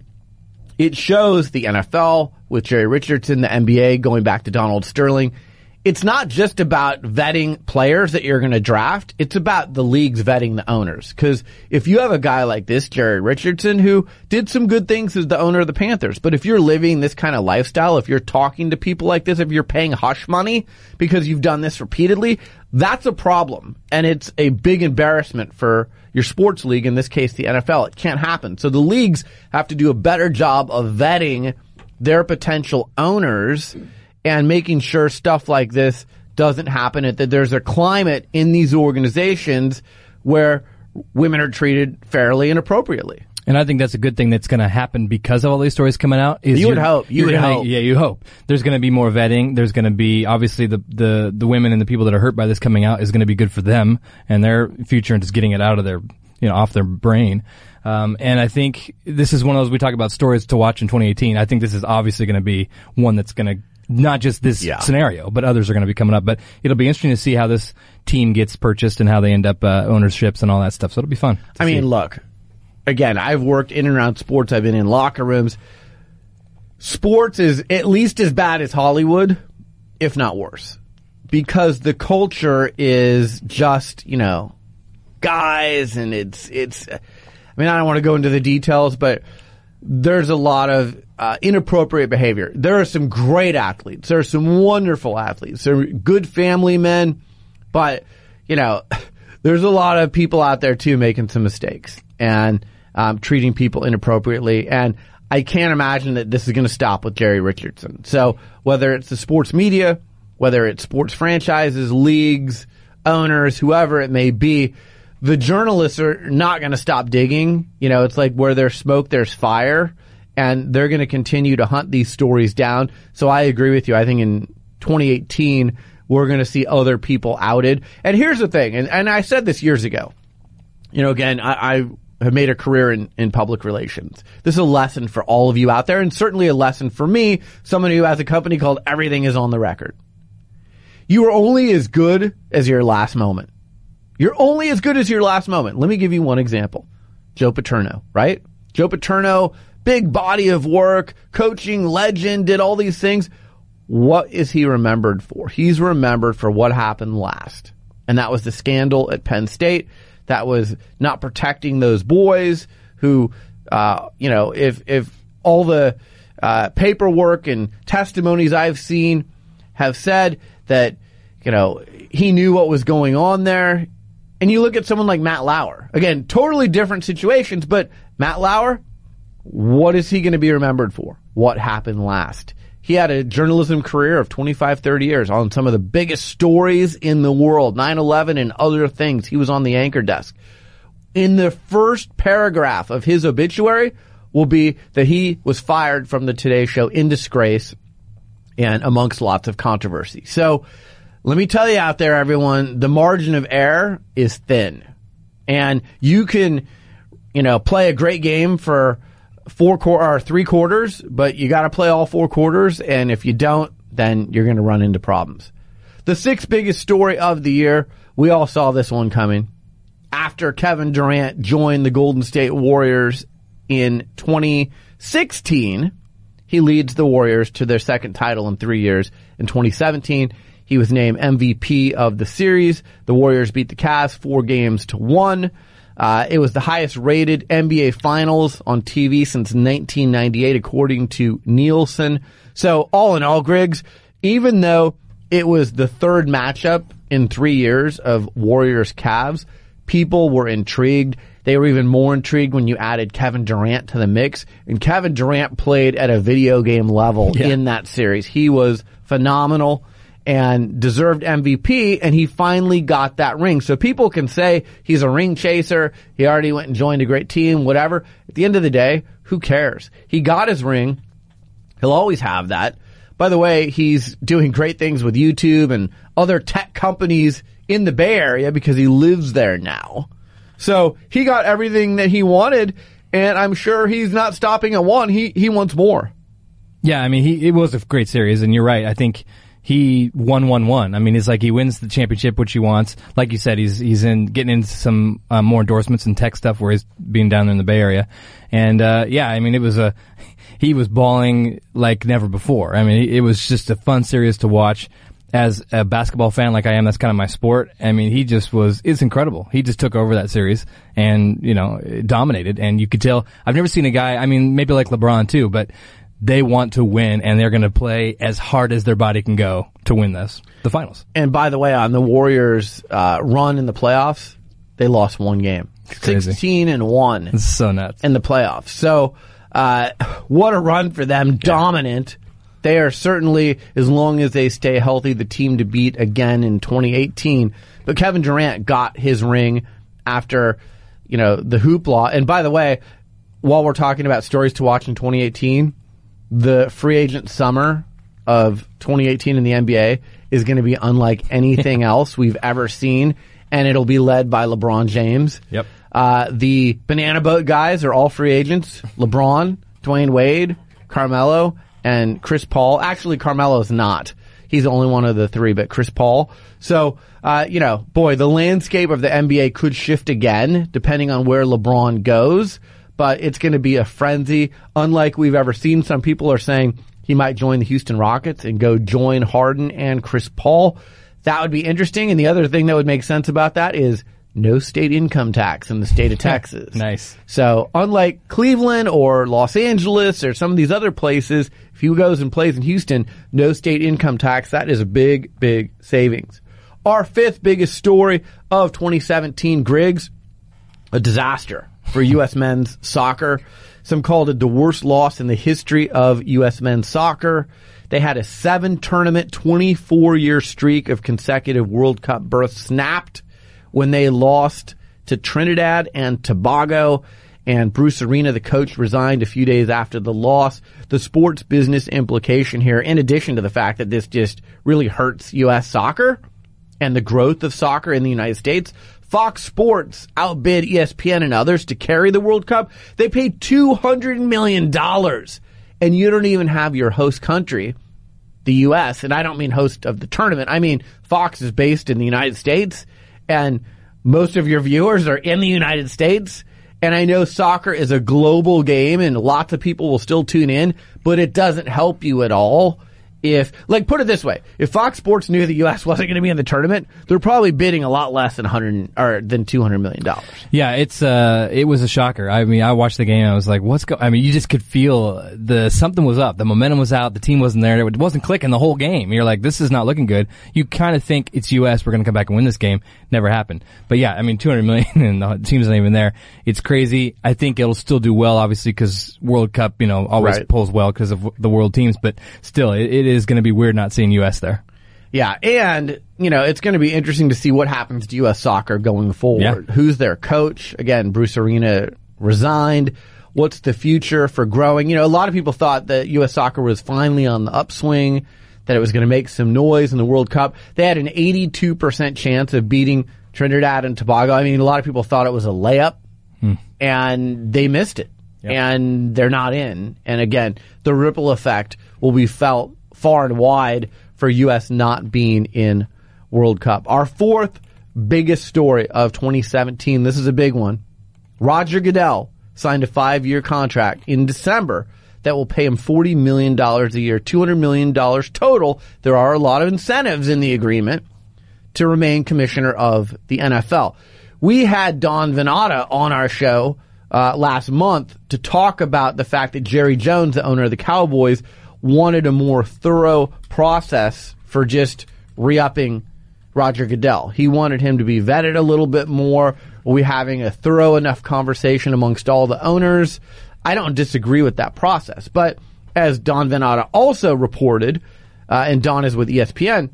it shows the NFL with Jerry Richardson, the NBA going back to Donald Sterling. It's not just about vetting players that you're going to draft. It's about the leagues vetting the owners. Cause if you have a guy like this, Jerry Richardson, who did some good things as the owner of the Panthers, but if you're living this kind of lifestyle, if you're talking to people like this, if you're paying hush money because you've done this repeatedly, that's a problem. And it's a big embarrassment for your sports league, in this case, the NFL. It can't happen. So the leagues have to do a better job of vetting their potential owners and making sure stuff like this doesn't happen. That there's a climate in these organizations where women are treated fairly and appropriately. And I think that's a good thing that's going to happen because of all these stories coming out. Is You would hope. You would gonna- hope. Yeah, you hope. There's going to be more vetting. There's going to be obviously the the the women and the people that are hurt by this coming out is going to be good for them and their future and just getting it out of their you know off their brain. Um, and I think this is one of those we talk about stories to watch in 2018. I think this is obviously going to be one that's going to not just this Yeah. scenario, but others are going to be coming up. But it'll be interesting to see how this team gets purchased and how they end up uh, ownerships and all that stuff. So it'll be fun. I mean, see. look, again, I've worked in and around sports. I've been in locker rooms. Sports is at least as bad as Hollywood, if not worse, because the culture is just, you know, guys and it's, it's, I mean, I don't want to go into the details, but there's a lot of uh, inappropriate behavior. There are some great athletes. There are some wonderful athletes. There are good family men, but you know, there's a lot of people out there too making some mistakes and um, treating people inappropriately. And I can't imagine that this is going to stop with Jerry Richardson. So whether it's the sports media, whether it's sports franchises, leagues, owners, whoever it may be, the journalists are not going to stop digging. You know, it's like where there's smoke, there's fire, and they're going to continue to hunt these stories down. So I agree with you. I think in 2018, we're going to see other people outed. And here's the thing, and, and I said this years ago. You know, again, I, I have made a career in, in public relations. This is a lesson for all of you out there, and certainly a lesson for me, someone who has a company called Everything is on the Record. You are only as good as your last moment. You're only as good as your last moment. Let me give you one example. Joe Paterno, right? Joe Paterno, big body of work, coaching legend, did all these things. What is he remembered for? He's remembered for what happened last. And that was the scandal at Penn State. That was not protecting those boys who, uh, you know, if, if all the, uh, paperwork and testimonies I've seen have said that, you know, he knew what was going on there. And you look at someone like Matt Lauer. Again, totally different situations, but Matt Lauer, what is he going to be remembered for? What happened last? He had a journalism career of 25, 30 years on some of the biggest stories in the world, 9-11 and other things. He was on the anchor desk. In the first paragraph of his obituary will be that he was fired from the Today Show in disgrace and amongst lots of controversy. So let me tell you out there, everyone, the margin of error is thin. And you can, you know, play a great game for four quar- or three quarters, but you got to play all four quarters. And if you don't, then you're going to run into problems. The sixth biggest story of the year, we all saw this one coming. After Kevin Durant joined the Golden State Warriors in 2016, he leads the Warriors to their second title in three years. In 2017, he was named MVP of the series. The Warriors beat the Cavs four games to one. Uh, it was the highest rated NBA finals on TV since 1998, according to Nielsen. So all in all, Griggs, even though it was the third matchup in three years of Warriors Cavs, people were intrigued. They were even more intrigued when you added Kevin Durant to the mix. And Kevin Durant played at a video game level Yeah. in that series. He was phenomenal and deserved MVP and he finally got that ring. So people can say he's a ring chaser. He already went and joined a great team, whatever. At the end of the day, who cares? He got his ring. He'll always have that. By the way, he's doing great things with YouTube and other tech companies in the Bay Area because he lives there now. So he got everything that he wanted and I'm sure he's not stopping at one. He, he wants more. Yeah, I mean, he it was a great series, and you're right. I think he won, one, one. I mean, it's like he wins the championship, which he wants. Like you said, he's he's in getting into some uh, more endorsements and tech stuff where he's being down there in the Bay Area, and uh, yeah, I mean, it was a he was balling like never before. I mean, it was just a fun series to watch. As a basketball fan like I am, that's kind of my sport. I mean, he just was, it's incredible. He just took over that series and, you know, dominated. And you could tell, I've never seen a guy, I mean, maybe like LeBron too, but they want to win and they're going to play as hard as their body can go to win this, the finals. And by the way, on the Warriors' uh, run in the playoffs, they lost one game, sixteen and one It's so nuts. in the playoffs. So, uh, what a run for them! Dominant. They are certainly, as long as they stay healthy, the team to beat again in 2018. But Kevin Durant got his ring after, you know, the hoopla. And by the way, while we're talking about stories to watch in 2018, the free agent summer of 2018 in the NBA is going to be unlike anything else we've ever seen, and it'll be led by LeBron James. Yep. Uh, the banana boat guys are all free agents. LeBron, Dwyane Wade, Carmelo, and Chris Paul. Actually, Carmelo's not. He's the only one of the three, but Chris Paul. So, uh, you know, boy, the landscape of the NBA could shift again depending on where LeBron goes, but it's going to be a frenzy unlike we've ever seen. Some people are saying he might join the Houston Rockets and go join Harden and Chris Paul. That would be interesting. And the other thing that would make sense about that is no state income tax in the state of Texas. Nice. So unlike Cleveland or Los Angeles or some of these other places, if he goes and plays in Houston, no state income tax, that is a big, big savings. Our fifth biggest story of 2017, Griggs, a disaster for U.S. men's soccer. Some called it the worst loss in the history of U.S. men's soccer. They had a seven tournament, 24 year streak of consecutive World Cup berths snapped when they lost to Trinidad and Tobago. And Bruce Arena, the coach, resigned a few days after the loss. The sports business implication here, in addition to the fact that this just really hurts U.S. soccer and the growth of soccer in the United States, Fox Sports outbid ESPN and others to carry the World Cup. They paid $200 million. And you don't even have your host country, the U.S., and I don't mean host of the tournament. I mean, Fox is based in the United States and most of your viewers are in the United States. And I know soccer is a global game and lots of people will still tune in, but it doesn't help you at all if, like, put it this way, if Fox Sports knew the U.S. wasn't going to be in the tournament, they're probably bidding a lot less than 100 or than 200 million dollars. Yeah, it's uh, it was a shocker. I mean, I watched the game. and I was like, "What's go?" I mean, you just could feel the something was up. The momentum was out. The team wasn't there. It wasn't clicking the whole game. You're like, "This is not looking good." You kind of think it's U.S. We're going to come back and win this game. Never happened. But yeah, I mean, 200 million and the team's not even there. It's crazy. I think it'll still do well, obviously, because World Cup, you know, always Right. pulls well because of the world teams. But still, it, it is going to be weird not seeing U.S. there. Yeah, and you know it's going to be interesting to see what happens to U.S. soccer going forward. Yeah. Who's their coach? Again, Bruce Arena resigned. What's the future for growing? You know, a lot of people thought that U.S. soccer was finally on the upswing. that it was going to make some noise in the World Cup. They had an 82% chance of beating Trinidad and Tobago. I mean, a lot of people thought it was a layup hmm. and they missed it and they're not in. And again, the ripple effect will be felt far and wide for U.S. not being in World Cup. Our fourth biggest story of 2017. This is a big one. Roger Goodell signed a five year contract in December that will pay him $40 million a year, $200 million total. There are a lot of incentives in the agreement to remain commissioner of the NFL. We had Don Van Natta on our show uh, last month to talk about the fact that Jerry Jones, the owner of the Cowboys, wanted a more thorough process for just re-upping Roger Goodell. He wanted him to be vetted a little bit more. Are we having a thorough enough conversation amongst all the owners? I don't disagree with that process, but as Don Van Natta also reported, uh, and Don is with ESPN,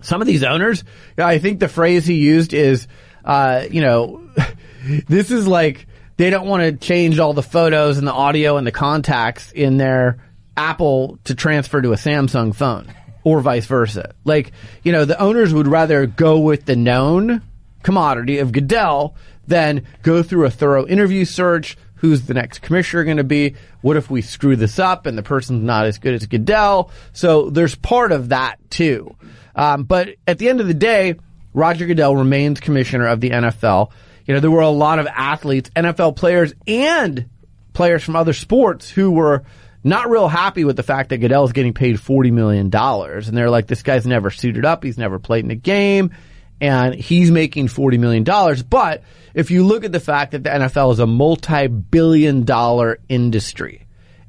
some of these owners, I think the phrase he used is, uh, you know, this is like they don't want to change all the photos and the audio and the contacts in their Apple to transfer to a Samsung phone or vice versa. Like, you know, the owners would rather go with the known commodity of Goodell than go through a thorough interview search. Who's the next commissioner going to be? What if we screw this up and the person's not as good as Goodell? So there's part of that too. Um, but at the end of the day, Roger Goodell remains commissioner of the NFL. You know, there were a lot of athletes, NFL players and players from other sports who were not real happy with the fact that Goodell is getting paid $40 million. And they're like, this guy's never suited up. He's never played in a game and he's making $40 million. But if you look at the fact that the NFL is a multi-billion dollar industry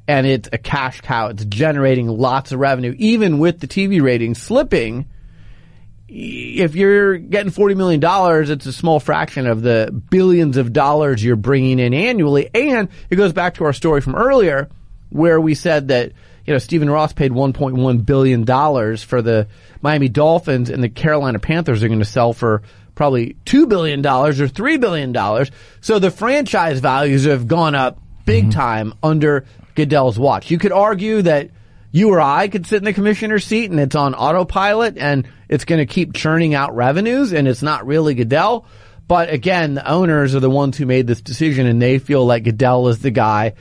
and it's a cash cow, it's generating lots of revenue, even with the TV ratings slipping, if you're getting $40 million, it's a small fraction of the billions of dollars you're bringing in annually. And it goes back to our story from earlier where we said that, you know, Stephen Ross paid $1.1 billion for the Miami Dolphins and the Carolina Panthers are going to sell for probably $2 billion or $3 billion. So the franchise values have gone up big mm-hmm. time under Goodell's watch. You could argue that you or I could sit in the commissioner's seat and it's on autopilot and it's going to keep churning out revenues and it's not really Goodell. But again, the owners are the ones who made this decision and they feel like Goodell is the guy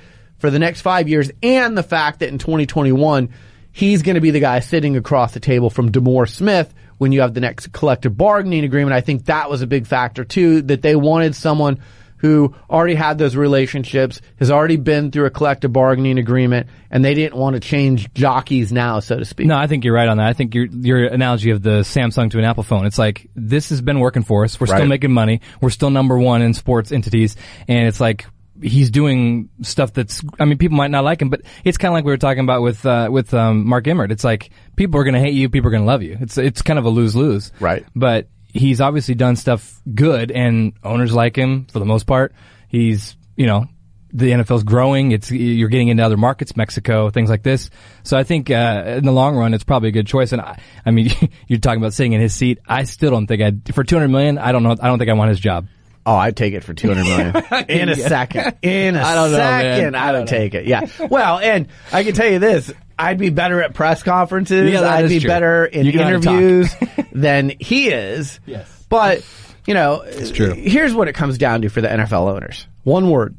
for the next five years and the fact that in 2021, he's going to be the guy sitting across the table from DeMaurice Smith when you have the next collective bargaining agreement. I think that was a big factor too, that they wanted someone who already had those relationships, has already been through a collective bargaining agreement, and they didn't want to change jockeys now, so to speak. No, I think you're right on that. I think your your analogy of the Samsung to an Apple phone. It's like this has been working for us. We're still making money. We're still number one in sports entities, and it's like he's doing stuff that's. I mean, people might not like him, but it's kind of like we were talking about with uh, with um, Mark Emmert. It's like people are going to hate you, people are going to love you. It's it's kind of a lose lose. Right. But he's obviously done stuff good, and owners like him for the most part. He's you know the NFL's growing. It's you're getting into other markets, Mexico, things like this. So I think uh, in the long run, it's probably a good choice. And I, I mean, you're talking about sitting in his seat. I still don't think I for 200 million. I don't know. I don't think I want his job. Oh, I'd take it for 200 million. in a second. In a I don't know, man. second, I, I would take it. Yeah. Well, and I can tell you this. I'd be better at press conferences. Yeah, that I'd be true. better in You can know how to talk. interviews than he is. Yes. But, you know, it's true. here's what it comes down to for the NFL owners. One word.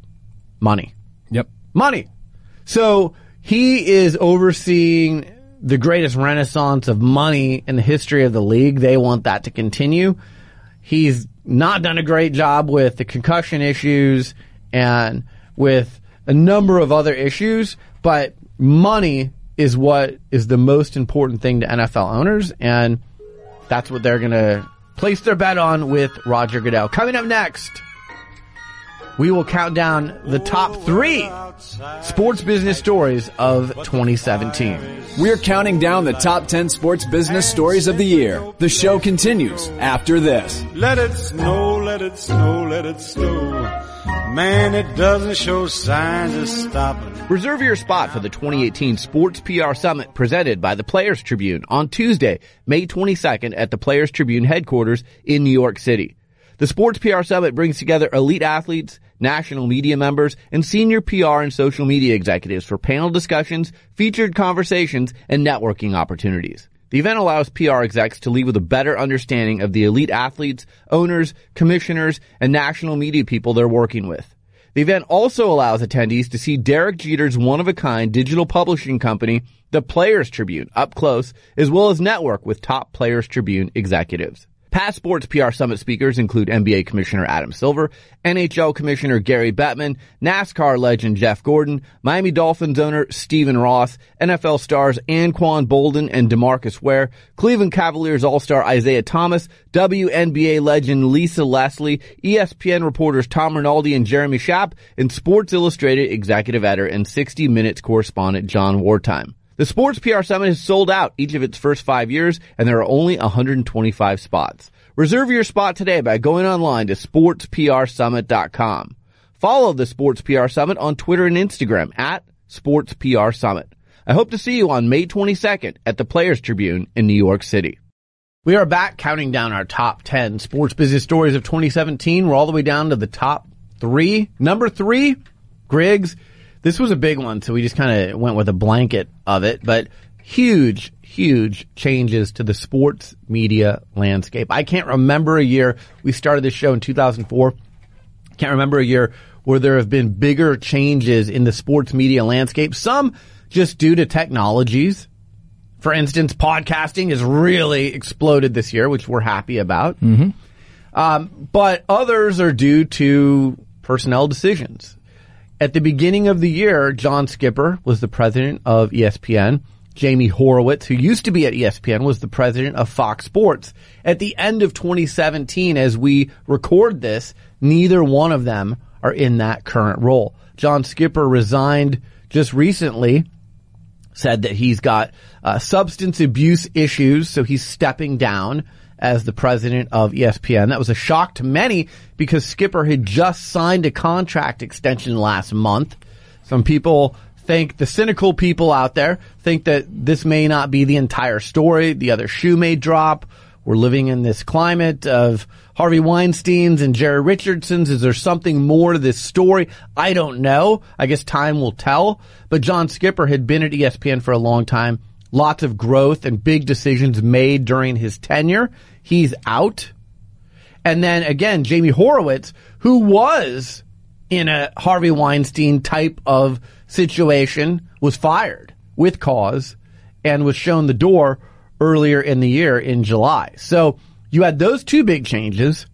Money. Yep. Money. So he is overseeing the greatest renaissance of money in the history of the league. They want that to continue. He's not done a great job with the concussion issues and with a number of other issues, but money is what is the most important thing to NFL owners, and that's what they're going to place their bet on with Roger Goodell. Coming up next, we will count down the top three sports business stories of 2017. We're counting down the top 10 sports business stories of the year. The show continues after this. Let it snow, let it snow, let it snow. Man, it doesn't show signs of stopping. Reserve your spot for the 2018 Sports PR Summit presented by the Players Tribune on Tuesday, May 22nd at the Players Tribune headquarters in New York City. The Sports PR Summit brings together elite athletes, national media members, and senior PR and social media executives for panel discussions, featured conversations, and networking opportunities. The event allows PR execs to leave with a better understanding of the elite athletes, owners, commissioners, and national media people they're working with. The event also allows attendees to see Derek Jeter's one-of-a-kind digital publishing company, the Players Tribune, up close, as well as network with top Players Tribune executives. Past Sports PR Summit speakers include NBA Commissioner Adam Silver, NHL Commissioner Gary Bettman, NASCAR legend Jeff Gordon, Miami Dolphins owner Stephen Ross, NFL stars Anquan Boldin and DeMarcus Ware, Cleveland Cavaliers All-Star Isaiah Thomas, WNBA legend Lisa Leslie, ESPN reporters Tom Rinaldi and Jeremy Schaap, and Sports Illustrated executive editor and 60 Minutes correspondent Jon Wertheim. The Sports PR Summit has sold out each of its first five years, and there are only 125 spots. Reserve your spot today by going online to sportsprsummit.com. Follow the Sports PR Summit on Twitter and Instagram at Sports PR Summit. I hope to see you on May 22nd at the Players Tribune in New York City. We are back counting down our top 10 sports business stories of 2017. We're all the way down to the top three. Number three, Griggs. This was a big one, so we just kind of went with a blanket of it, but huge, huge changes to the sports media landscape. I can't remember a year, we started this show in 2004. Can't remember a year where there have been bigger changes in the sports media landscape. Some just due to technologies. For instance, podcasting has really exploded this year, which we're happy about. Mm-hmm. Um, but others are due to personnel decisions. At the beginning of the year, John Skipper was the president of ESPN. Jamie Horowitz, who used to be at ESPN, was the president of Fox Sports. At the end of 2017, as we record this, neither one of them are in that current role. John Skipper resigned just recently, said that he's got uh, substance abuse issues, so he's stepping down as the president of ESPN. That was a shock to many because Skipper had just signed a contract extension last month. Some people think the cynical people out there think that this may not be the entire story. The other shoe may drop. We're living in this climate of Harvey Weinstein's and Jerry Richardson's. Is there something more to this story? I don't know. I guess time will tell. But John Skipper had been at ESPN for a long time. Lots of growth and big decisions made during his tenure. He's out. And then again, Jamie Horowitz, who was in a Harvey Weinstein type of situation, was fired with cause and was shown the door earlier in the year in July. So you had those two big changes.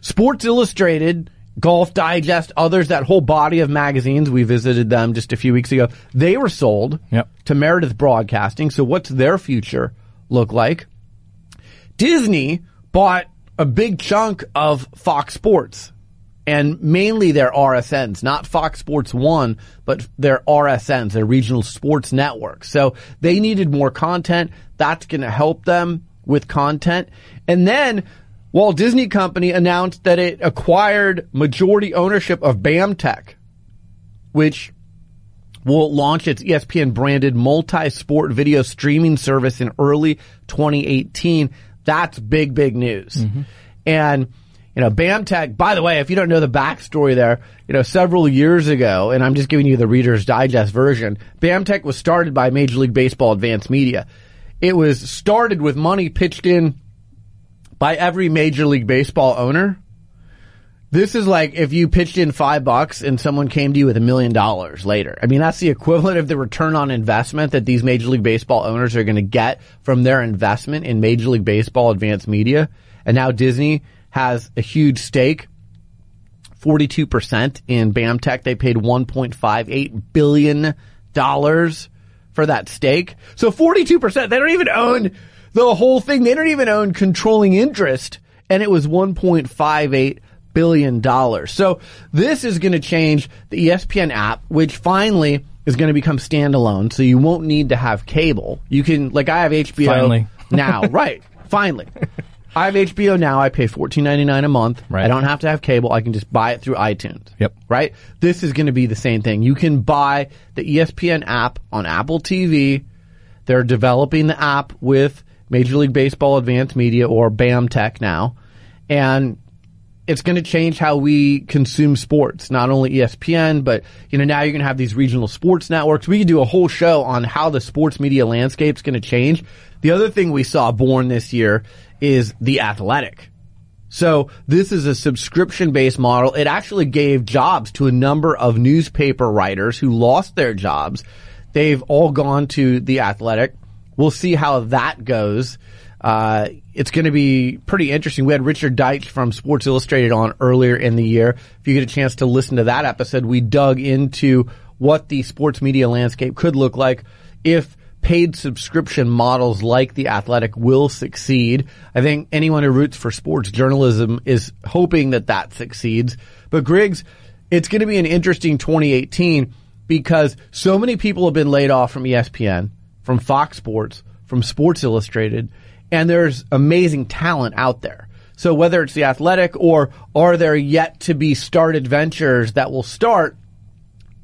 Sports Illustrated, Golf Digest, others, that whole body of magazines, we visited them just a few weeks ago. They were sold Yep. to Meredith Broadcasting. So what's their future look like? Disney bought a big chunk of Fox Sports and mainly their RSNs, not Fox Sports 1, but their RSNs, their regional sports networks. So they needed more content. That's going to help them with content. And then Walt Disney Company announced that it acquired majority ownership of BAMTech, which will launch its ESPN branded multi-sport video streaming service in early 2018. That's big, big news. Mm-hmm. And, you know, BAMTech, by the way, if you don't know the backstory there, you know, several years ago, and I'm just giving you the Reader's Digest version, BAMTech was started by Major League Baseball Advanced Media. It was started with money pitched in by every Major League Baseball owner. This is like if you pitched in five bucks and someone came to you with a million dollars later. I mean, that's the equivalent of the return on investment that these Major League Baseball owners are going to get from their investment in Major League Baseball Advanced Media. And now Disney has a huge stake. 42% in BAMTech. They paid $1.58 billion for that stake. So 42%, they don't even own the whole thing. They don't even own controlling interest. And it was $1.58 billion dollars. So this is going to change the ESPN app, which finally is going to become standalone. So you won't need to have cable. You can, like I have HBO Finally. now, right? Finally. I have HBO now. I pay fourteen ninety nine a month. Right. I don't have to have cable. I can just buy it through iTunes. Yep. Right. This is going to be the same thing. You can buy the ESPN app on Apple TV. They're developing the app with Major League Baseball Advanced Media or BAMTech now, and it's going to change how we consume sports. Not only ESPN, but you know now you're going to have these regional sports networks. We could do a whole show on how the sports media landscape's going to change. The other thing we saw born this year is the athletic. So this is a subscription based model. It actually gave jobs to a number of newspaper writers who lost their jobs. They've all gone to the athletic. We'll see how that goes. Uh, it's going to be pretty interesting. We had Richard Deitch from Sports Illustrated on earlier in the year. If you get a chance to listen to that episode, we dug into what the sports media landscape could look like if paid subscription models like the athletic will succeed. I think anyone who roots for sports journalism is hoping that that succeeds. But Griggs, it's going to be an interesting 2018 because so many people have been laid off from ESPN, from Fox Sports, from Sports Illustrated, and there's amazing talent out there. So whether it's the athletic or are there yet to be started ventures that will start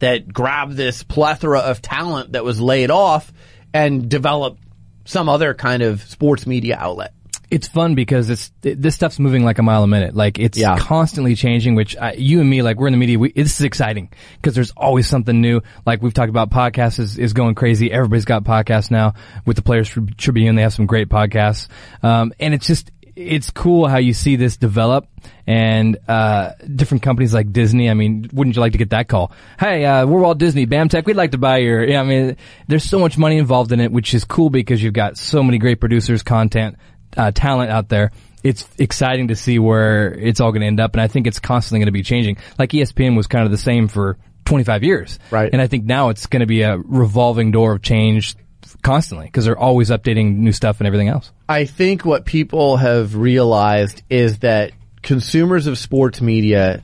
that grab this plethora of talent that was laid off and develop some other kind of sports media outlet. It's fun because it's it, this stuff's moving like a mile a minute. Like it's Yeah. constantly changing. Which I, you and me, like we're in the media. We, this is exciting because there's always something new. Like we've talked about, podcasts is, is going crazy. Everybody's got podcasts now. With the Players Tri- Tribune, they have some great podcasts, um, and it's just it's cool how you see this develop and uh, different companies like Disney. I mean, wouldn't you like to get that call? Hey, uh, we're Walt Disney, BAMTech. We'd like to buy your. Yeah, I mean, there's so much money involved in it, which is cool because you've got so many great producers, content, uh, talent out there. It's exciting to see where it's all going to end up, and I think it's constantly going to be changing. Like ESPN was kind of the same for 25 years, Right. And I think now it's going to be a revolving door of change constantly because they're always updating new stuff and everything else. I think what people have realized is that consumers of sports media,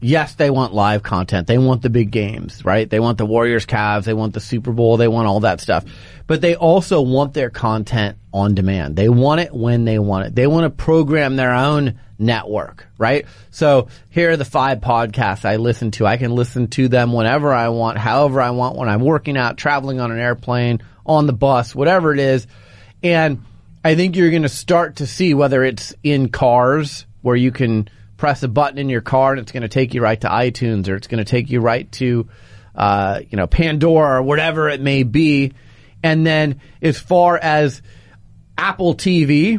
yes, they want live content. They want the big games, right? They want the Warriors Cavs. They want the Super Bowl. They want all that stuff. But they also want their content on demand. They want it when they want it. They want to program their own network, right? So here are the five podcasts I listen to. I can listen to them whenever I want, however I want, when I'm working out, traveling on an airplane, on the bus, whatever it is. And I think you're going to start to see whether it's in cars where you can press a button in your car and it's going to take you right to iTunes or it's going to take you right to, uh, you know, Pandora or whatever it may be. And then as far as Apple TV,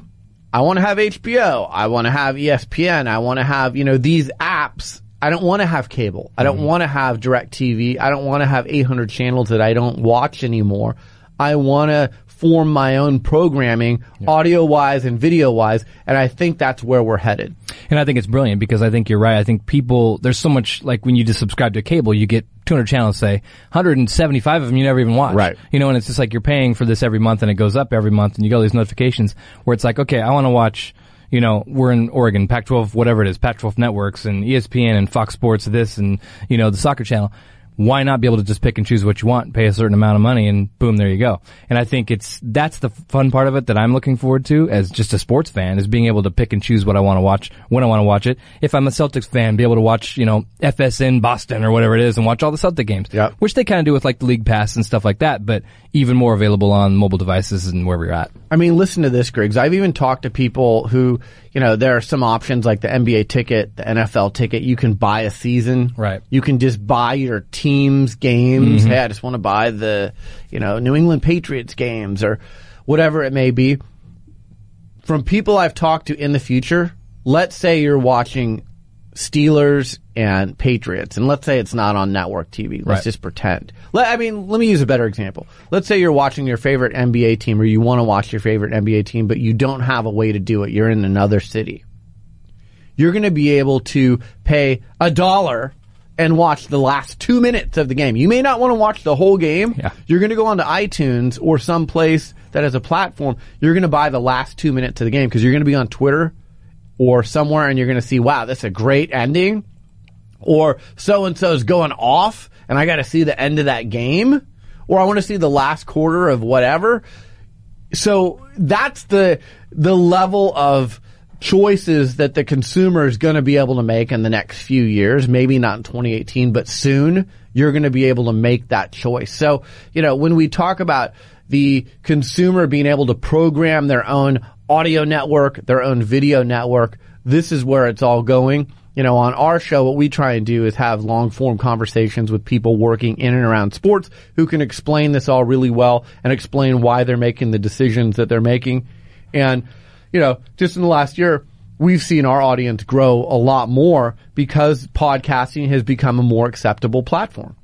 I want to have HBO. I want to have ESPN. I want to have, you know, these apps. I don't want to have cable. I don't want to have DirecTV. I don't want to have 800 channels that I don't watch anymore. I want to form my own programming audio wise and video wise. And I think that's where we're headed. And I think it's brilliant because I think you're right. I think people, there's so much, like when you just subscribe to cable, you get 200 channels, say, 175 of them you never even watch. Right. You know, and it's just like you're paying for this every month and it goes up every month and you get all these notifications where it's like, okay, I want to watch, you know, we're in Oregon, Pac-12, whatever it is, Pac-12 networks and ESPN and Fox Sports this and, you know, the soccer channel. Why not be able to just pick and choose what you want, pay a certain amount of money and boom, there you go. And I think it's, that's the fun part of it that I'm looking forward to as just a sports fan is being able to pick and choose what I want to watch when I want to watch it. If I'm a Celtics fan, be able to watch, you know, FSN Boston or whatever it is and watch all the Celtic games. Yep. Which they kind of do with like the league pass and stuff like that, but even more available on mobile devices and wherever you're at. I mean, listen to this, Griggs. I've even talked to people who, you know, there are some options like the NBA ticket, the NFL ticket. You can buy a season. Right. You can just buy your team's games. Mm-hmm. Hey, I just want to buy the, you know, New England Patriots games or whatever it may be. From people I've talked to in the future, let's say you're watching Steelers and Patriots, and let's say it's not on network TV. Let's Right. just pretend. Let, I mean, let me use a better example. Let's say you're watching your favorite NBA team, or you want to watch your favorite NBA team, but you don't have a way to do it. You're in another city. You're going to be able to pay a dollar and watch the last two minutes of the game. You may not want to watch the whole game. Yeah. You're going to go onto iTunes or some place that has a platform. You're going to buy the last two minutes of the game because you're going to be on Twitter or somewhere and you're going to see, wow, that's a great ending. Or so and so's going off and I got to see the end of that game. Or I want to see the last quarter of whatever. So that's the the level of choices that the consumer is going to be able to make in the next few years. Maybe not in 2018, but soon you're going to be able to make that choice. So, you know, when we talk about the consumer being able to program their own audio network, their own video network, this is where it's all going. you know, on our show, what we try and do is have long form conversations with people working in and around sports who can explain this all really well and explain why they're making the decisions that they're making. And, you know, just in the last year, we've seen our audience grow a lot more because podcasting has become a more acceptable platform.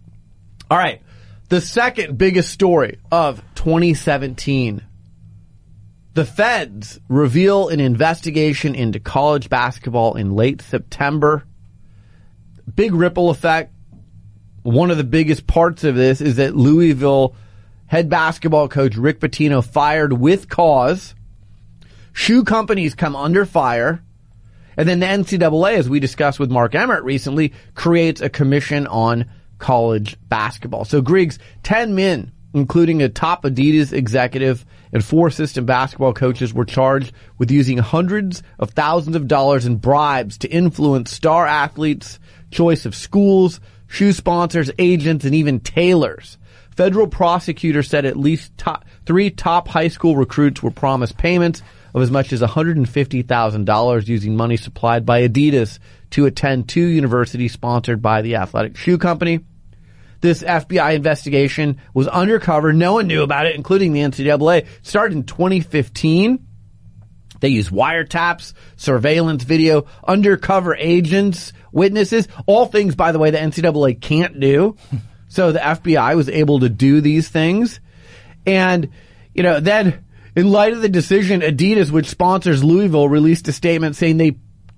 All right. The second biggest story of 2017. The feds reveal an investigation into college basketball in late September. Big ripple effect. One of the biggest parts of this is that Louisville head basketball coach Rick Pitino fired with cause. Shoe companies come under fire. And then the NCAA, as we discussed with Mark Emmert recently, creates a commission on college basketball. So Griggs, 10 men, including a top Adidas executive and four assistant basketball coaches were charged with using hundreds of thousands of dollars in bribes to influence star athletes' choice of schools, shoe sponsors, agents, and even tailors. Federal prosecutors said at least top, three top high school recruits were promised payments of as much as $150,000 using money supplied by Adidas to attend two universities sponsored by the athletic shoe company. This FBI investigation was undercover. No one knew about it, including the NCAA. It started in 2015. They used wiretaps, surveillance video, undercover agents, witnesses, all things, by the way, the NCAA can't do. So the FBI was able to do these things. And, you know, then in light of the decision, Adidas, which sponsors Louisville, released a statement saying they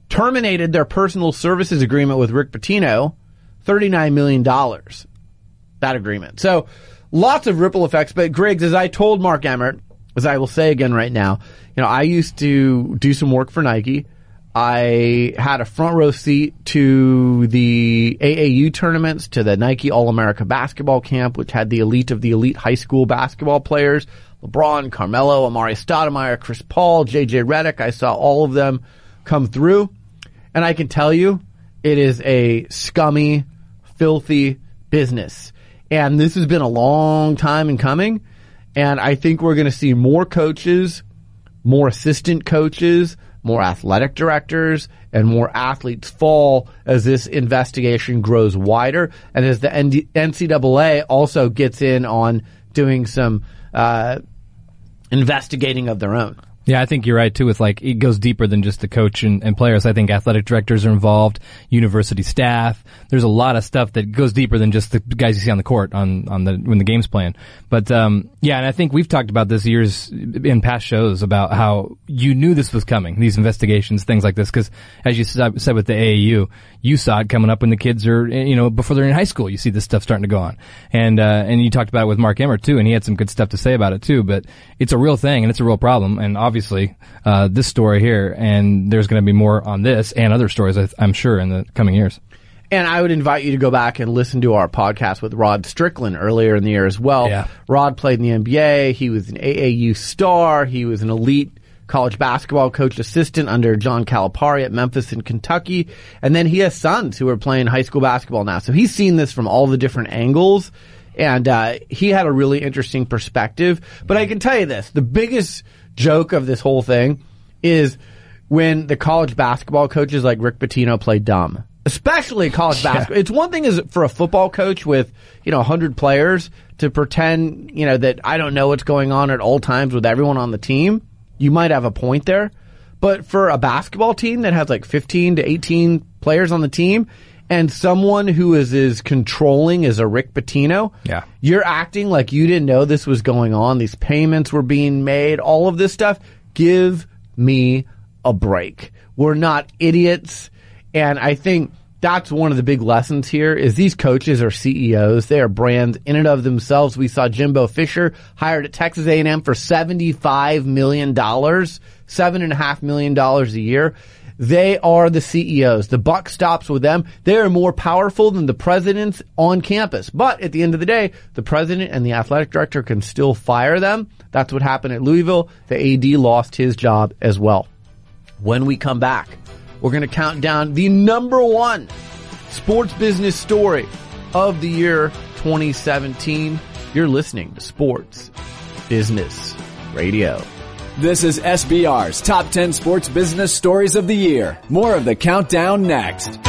terminated their personal services agreement with Rick Pitino, $39 million, that agreement. So lots of ripple effects. But Griggs, as I told Mark Emmert, as I will say again right now, you know, I used to do some work for Nike. I had a front row seat to the AAU tournaments, to the Nike All America basketball camp, which had the elite of the elite high school basketball players. LeBron, Carmelo, Amar'e Stoudemire, Chris Paul, JJ Redick. I saw all of them come through. And I can tell you, it is a scummy, filthy business. And this has been a long time in coming. And I think we're going to see more coaches, more assistant coaches, more athletic directors, and more athletes fall as this investigation grows wider and as the NCAA also gets in on doing some uh, investigating of their own. Yeah, I think you're right too. With like, it goes deeper than just the coach and, and, players. I think athletic directors are involved, university staff. There's a lot of stuff that goes deeper than just the guys you see on the court on on the when the game's playing. But um, yeah, and I think we've talked about this years in past shows about how you knew this was coming, these investigations, things like this, because as you said with the AAU, you saw it coming up when the kids are, you know, before they're in high school. You see this stuff starting to go on, and uh, and you talked about it with Mark Emmert too, and he had some good stuff to say about it too. But it's a real thing, and it's a real problem, and obviously uh, this story here, and there's going to be more on this and other stories, I'm sure, in the coming years. And I would invite you to go back and listen to our podcast with Rod Strickland earlier in the year as well. Yeah. Rod played in the NBA. He was an AAU star. He was an elite college basketball coach assistant under John Calipari at Memphis in Kentucky. And then he has sons who are playing high school basketball now. So he's seen this from all the different angles. And uh, he had a really interesting perspective. But I can tell you this the biggest joke of this whole thing is when the college basketball coaches like Rick Pitino play dumb. Especially college basketball. Yeah. It's one thing is for a football coach with, you know, 100 players to pretend, you know, that I don't know what's going on at all times with everyone on the team you might have a point there. But for a basketball team that has like 15 to 18 players on the team and someone who is as controlling as a Rick Pitino, yeah. you're acting like you didn't know this was going on. These payments were being made, all of this stuff. Give me a break. We're not idiots. And I think that's one of the big lessons here is these coaches are CEOs. They are brands in and of themselves. We saw Jimbo Fisher hired at Texas A&M for $75 million, $7.5 million a year. They are the CEOs. The buck stops with them. They are more powerful than the presidents on campus. But at the end of the day, the president and the athletic director can still fire them. That's what happened at Louisville. The AD lost his job as well. When we come back, we're going to count down the number one sports business story of the year 2017. You're listening to Sports Business Radio. This is SBR's Top 10 Sports Business Stories of the Year. More of the countdown next.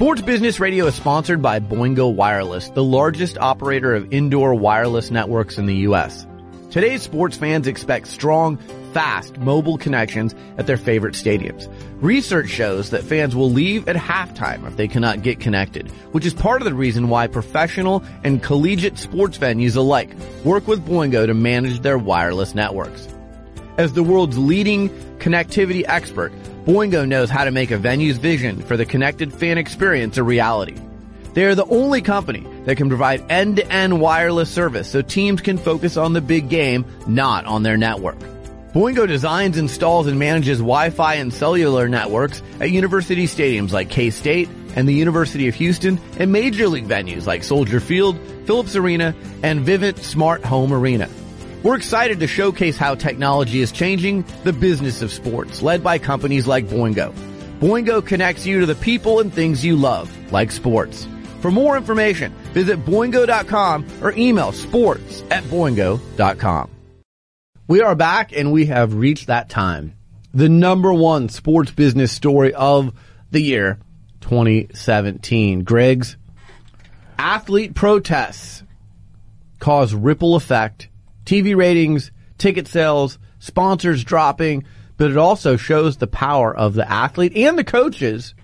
Sports Business Radio is sponsored by Boingo Wireless, the largest operator of indoor wireless networks in the U.S. Today's sports fans expect strong, fast, mobile connections at their favorite stadiums. Research shows that fans will leave at halftime if they cannot get connected, which is part of the reason why professional and collegiate sports venues alike work with Boingo to manage their wireless networks. As the world's leading connectivity expert, Boingo knows how to make a venue's vision for the connected fan experience a reality. They are the only company that can provide end-to-end wireless service so teams can focus on the big game, not on their network. Boingo designs, installs, and manages Wi-Fi and cellular networks at university stadiums like K-State and the University of Houston and major league venues like Soldier Field, Philips Arena, and Vivint Smart Home Arena. We're excited to showcase how technology is changing the business of sports, led by companies like Boingo. Boingo connects you to the people and things you love, like sports. For more information, visit boingo.com or email sports at boingo.com. We are back and we have reached that time. The number one sports business story of the year 2017. Griggs athlete protests cause ripple effect TV ratings, ticket sales, sponsors dropping, but it also shows the power of the athlete and the coaches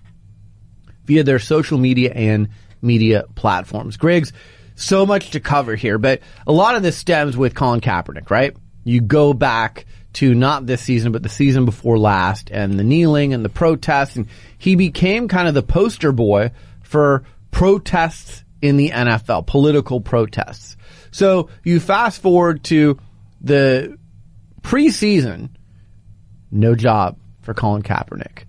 via their social media and media platforms. Griggs, so much to cover here, but a lot of this stems with Colin Kaepernick, right? You go back to not this season, but the season before last and the kneeling and the protests and he became kind of the poster boy for protests in the NFL, political protests. So you fast forward to the preseason, no job for Colin Kaepernick.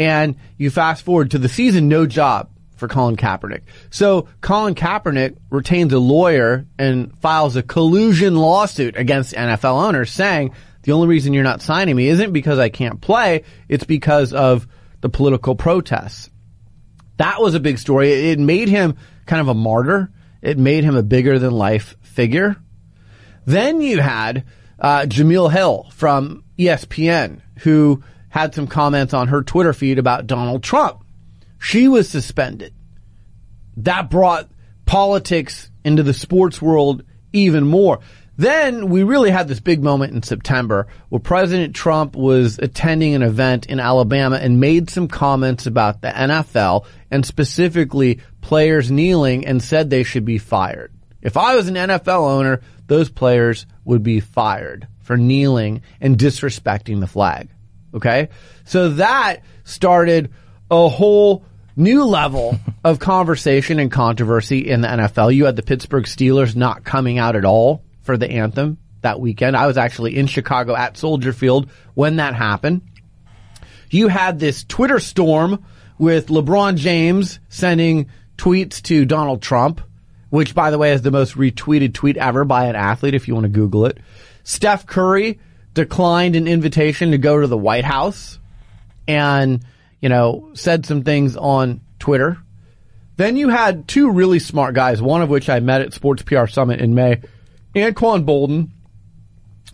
And you fast forward to the season, no job for Colin Kaepernick. So Colin Kaepernick retains a lawyer and files a collusion lawsuit against NFL owners saying the only reason you're not signing me isn't because I can't play, it's because of the political protests. That was a big story. It made him kind of a martyr. It made him a bigger than life figure. Then you had uh, Jemele Hill from ESPN who had some comments on her Twitter feed about Donald Trump. She was suspended. That brought politics into the sports world even more. Then we really had this big moment in September where President Trump was attending an event in Alabama and made some comments about the NFL and specifically players kneeling and said they should be fired. If I was an NFL owner, those players would be fired for kneeling and disrespecting the flag. Okay. So that started a whole new level of conversation and controversy in the NFL. You had the Pittsburgh Steelers not coming out at all for the anthem that weekend. I was actually in Chicago at Soldier Field when that happened. You had this Twitter storm with LeBron James sending tweets to Donald Trump, which by the way is the most retweeted tweet ever by an athlete if you want to Google it. Steph Curry declined an invitation to go to the White House and, you know, said some things on Twitter. Then you had two really smart guys, one of which I met at Sports PR Summit in May Anquan Boldin,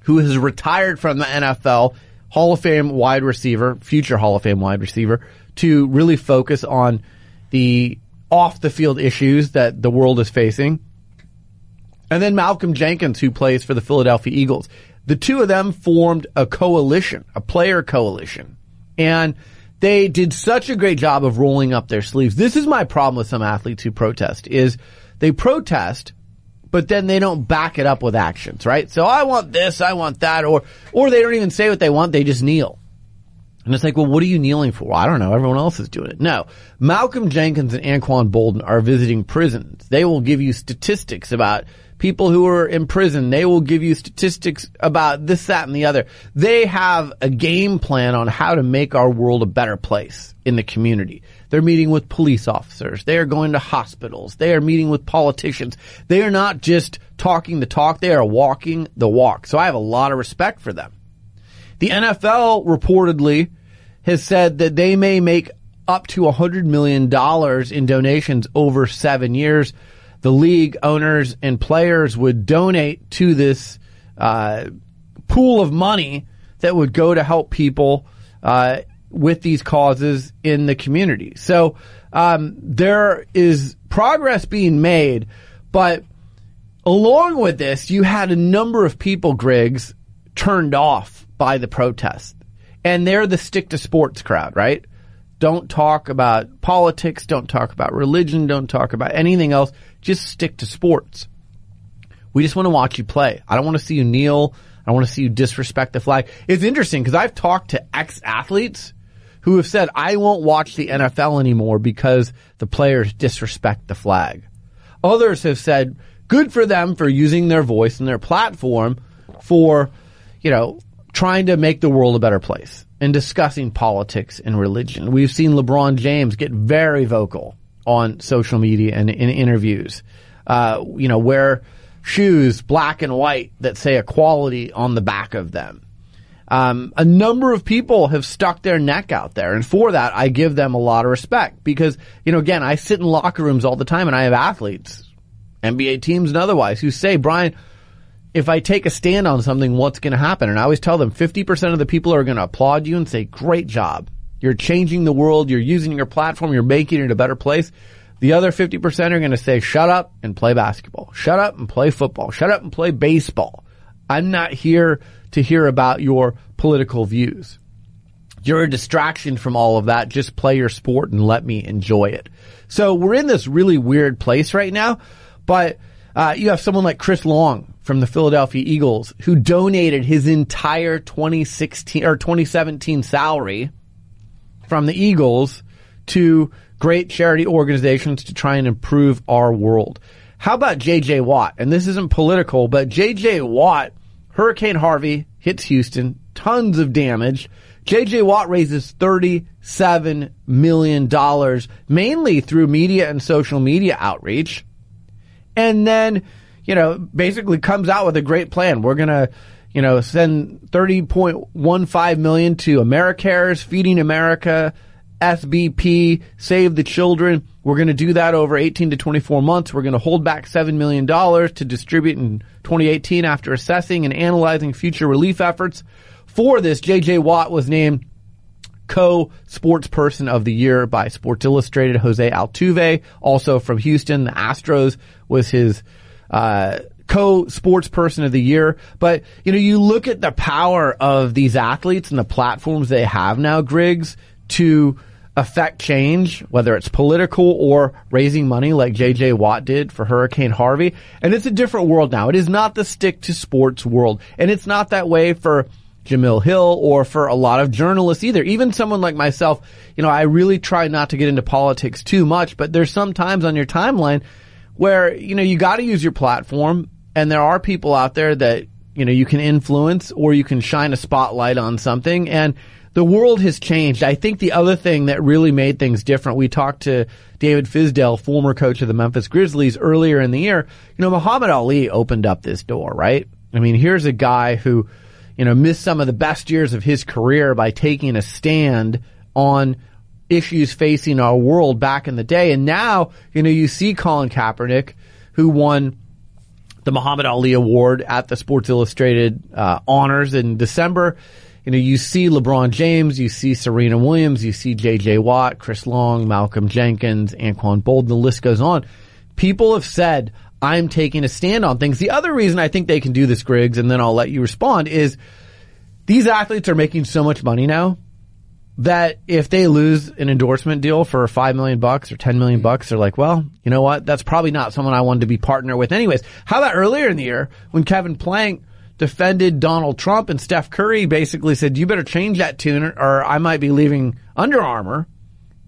who has retired from the NFL, Hall of Fame wide receiver, future Hall of Fame wide receiver, to really focus on the off the field issues that the world is facing. And then Malcolm Jenkins, who plays for the Philadelphia Eagles. The two of them formed a coalition, a player coalition. And they did such a great job of rolling up their sleeves. This is my problem with some athletes who protest is they protest but then they don't back it up with actions, right? So I want this, I want that, or, or they don't even say what they want, they just kneel. And it's like, well, what are you kneeling for? I don't know. Everyone else is doing it. No. Malcolm Jenkins and Anquan Boldin are visiting prisons. They will give you statistics about people who are in prison. They will give you statistics about this, that, and the other. They have a game plan on how to make our world a better place in the community. They're meeting with police officers. They are going to hospitals. They are meeting with politicians. They are not just talking the talk. They are walking the walk. So I have a lot of respect for them. The NFL reportedly has said that they may make up to $100 million in donations over seven years. The league owners and players would donate to this uh, pool of money that would go to help people uh, with these causes in the community. So um, there is progress being made, but along with this, you had a number of people, Griggs, turned off by the protest. And they're the stick to sports crowd, right? Don't talk about politics, don't talk about religion, don't talk about anything else. Just stick to sports. We just want to watch you play. I don't want to see you kneel. I don't want to see you disrespect the flag. It's interesting because I've talked to ex athletes who have said, I won't watch the NFL anymore because the players disrespect the flag. Others have said, good for them for using their voice and their platform for, you know, trying to make the world a better place and discussing politics and religion. We've seen LeBron James get very vocal on social media and in interviews. Uh, you know, wear shoes black and white that say equality on the back of them. Um, a number of people have stuck their neck out there, and for that, I give them a lot of respect because, you know, again, I sit in locker rooms all the time, and I have athletes, NBA teams and otherwise, who say, Brian, if I take a stand on something, what's going to happen? And I always tell them 50% of the people are going to applaud you and say, great job. You're changing the world. You're using your platform. You're making it a better place. The other 50% are going to say, shut up and play basketball. Shut up and play football. Shut up and play baseball. I'm not here to hear about your political views. You're a distraction from all of that. Just play your sport and let me enjoy it. So we're in this really weird place right now, but uh, you have someone like Chris Long from the Philadelphia Eagles who donated his entire 2016 or 2017 salary from the Eagles to great charity organizations to try and improve our world. How about JJ Watt? And this isn't political, but JJ Watt, Hurricane Harvey hits Houston, tons of damage. JJ Watt raises $37 million, mainly through media and social media outreach and then, you know, basically comes out with a great plan. We're going to, you know, send 30.15 million to AmeriCares, Feeding America, SBP, Save the Children. We're going to do that over 18 to 24 months. We're going to hold back $7 million to distribute in 2018 after assessing and analyzing future relief efforts. For this, JJ Watt was named co-sports person of the year by Sports Illustrated, Jose Altuve, also from Houston. The Astros was his, uh, co-sports person of the year. But, you know, you look at the power of these athletes and the platforms they have now, Griggs, to affect change, whether it's political or raising money like JJ Watt did for Hurricane Harvey. And it's a different world now. It is not the stick to sports world. And it's not that way for Jemele Hill or for a lot of journalists either. Even someone like myself, you know, I really try not to get into politics too much, but there's some times on your timeline where, you know, you got to use your platform and there are people out there that, you know, you can influence or you can shine a spotlight on something and the world has changed. I think the other thing that really made things different, we talked to David Fizdale, former coach of the Memphis Grizzlies earlier in the year. You know, Muhammad Ali opened up this door, right? I mean, here's a guy who, you know, missed some of the best years of his career by taking a stand on issues facing our world back in the day. And now, you know, you see Colin Kaepernick, who won the Muhammad Ali Award at the Sports Illustrated uh, honors in December. You know, you see LeBron James, you see Serena Williams, you see J.J. Watt, Chris Long, Malcolm Jenkins, Anquan Boldin. the list goes on. People have said, I'm taking a stand on things. The other reason I think they can do this, Griggs, and then I'll let you respond, is these athletes are making so much money now that if they lose an endorsement deal for five million bucks or ten million bucks, they're like, well, you know what? That's probably not someone I wanted to be partner with anyways. How about earlier in the year when Kevin Plank defended Donald Trump and Steph Curry basically said, you better change that tune or I might be leaving Under Armour.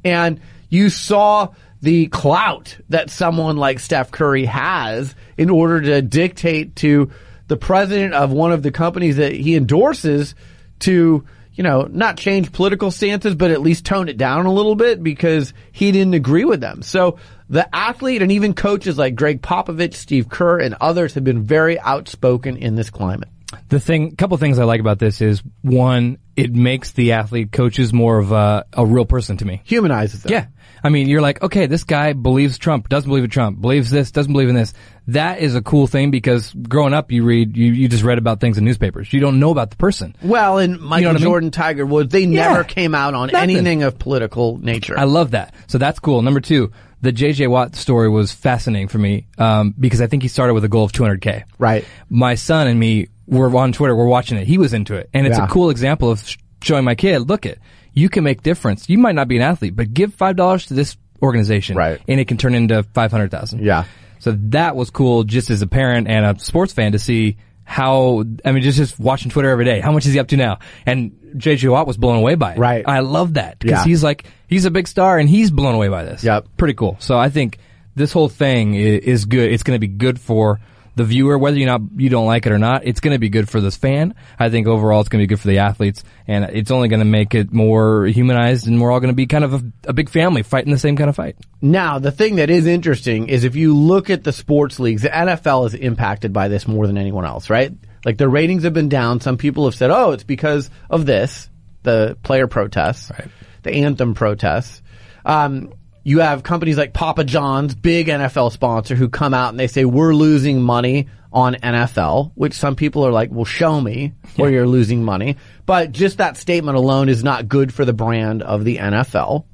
And you saw the clout that someone like Steph Curry has in order to dictate to the president of one of the companies that he endorses to, you know, not change political stances, but at least tone it down a little bit because he didn't agree with them. So the athlete and even coaches like Gregg Popovich, Steve Kerr, and others have been very outspoken in this climate. The thing, couple things I like about this is one, it makes the athlete coaches more of a, a real person to me. Humanizes them. Yeah. I mean, you're like, okay, this guy believes Trump, doesn't believe in Trump, believes this, doesn't believe in this. That is a cool thing because growing up, you read, you, you just read about things in newspapers. You don't know about the person. Well, and Michael I mean? Jordan, Tiger Woods, they Yeah. never came out on Nothing. anything of political nature. I love that. So that's cool. Number two, the JJ Watt story was fascinating for me, um, because I think he started with a goal of 200K. Right. My son and me were on Twitter, we're watching it. He was into it. And it's Yeah. a cool example of sh- showing my kid, look it, you can make difference. You might not be an athlete, but give $5 to this organization. Right. And it can turn into 500,000. Yeah. So that was cool just as a parent and a sports fan to see how, I mean, just, just watching Twitter every day. How much is he up to now? And JJ Watt was blown away by it. Right. I love that because Yeah. he's like, he's a big star and he's blown away by this. Yep. Pretty cool. So I think this whole thing is, is good. It's going to be good for the viewer, whether you not, you don't like it or not. It's going to be good for this fan. I think overall it's going to be good for the athletes and it's only going to make it more humanized and we're all going to be kind of a, a big family fighting the same kind of fight. Now, the thing that is interesting is if you look at the sports leagues, the NFL is impacted by this more than anyone else, right? Like the ratings have been down. Some people have said, oh, it's because of this, the player protests, Right. the anthem protests. Um, you have companies like Papa John's, big NFL sponsor, who come out and they say, we're losing money on NFL, which some people are like, well, show me where you're losing money. But just that statement alone is not good for the brand of the NFL.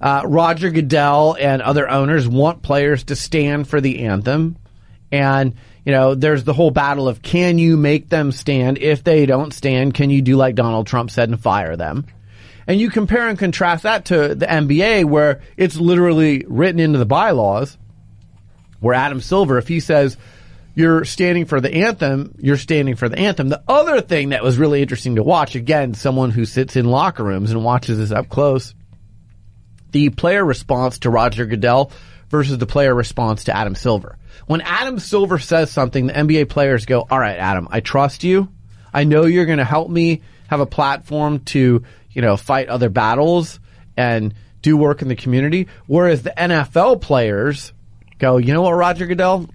Uh, Roger Goodell and other owners want players to stand for the anthem. And, you know, there's the whole battle of can you make them stand? If they don't stand, can you do like Donald Trump said and fire them? And you compare and contrast that to the NBA where it's literally written into the bylaws where Adam Silver, if he says you're standing for the anthem, you're standing for the anthem. The other thing that was really interesting to watch, again, someone who sits in locker rooms and watches this up close, the player response to Roger Goodell versus the player response to Adam Silver. When Adam Silver says something, the NBA players go, all right, Adam, I trust you. I know you're going to help me have a platform to, you know, fight other battles and do work in the community. Whereas the NFL players go, you know what, Roger Goodell?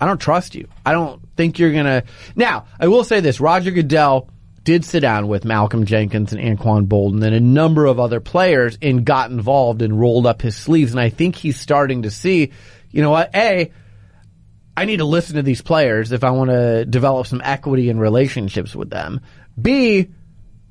I don't trust you. I don't think you're to. Now, I will say this Roger Goodell did sit down with Malcolm Jenkins and Anquan Boldin and a number of other players and got involved and rolled up his sleeves. And I think he's starting to see, you know what, A, I need to listen to these players if I want to develop some equity in relationships with them. B,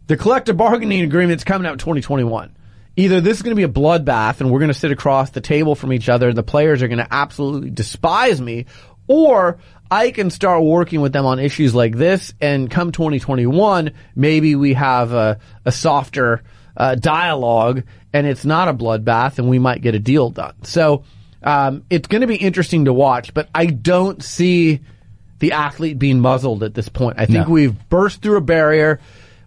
the collective bargaining agreement's coming out in 2021. Either this is going to be a bloodbath and we're going to sit across the table from each other and the players are going to absolutely despise me, or I can start working with them on issues like this and come 2021, maybe we have a, a softer uh, dialogue and it's not a bloodbath and we might get a deal done. So, um, it's going to be interesting to watch, but I don't see the athlete being muzzled at this point. I think No. we've burst through a barrier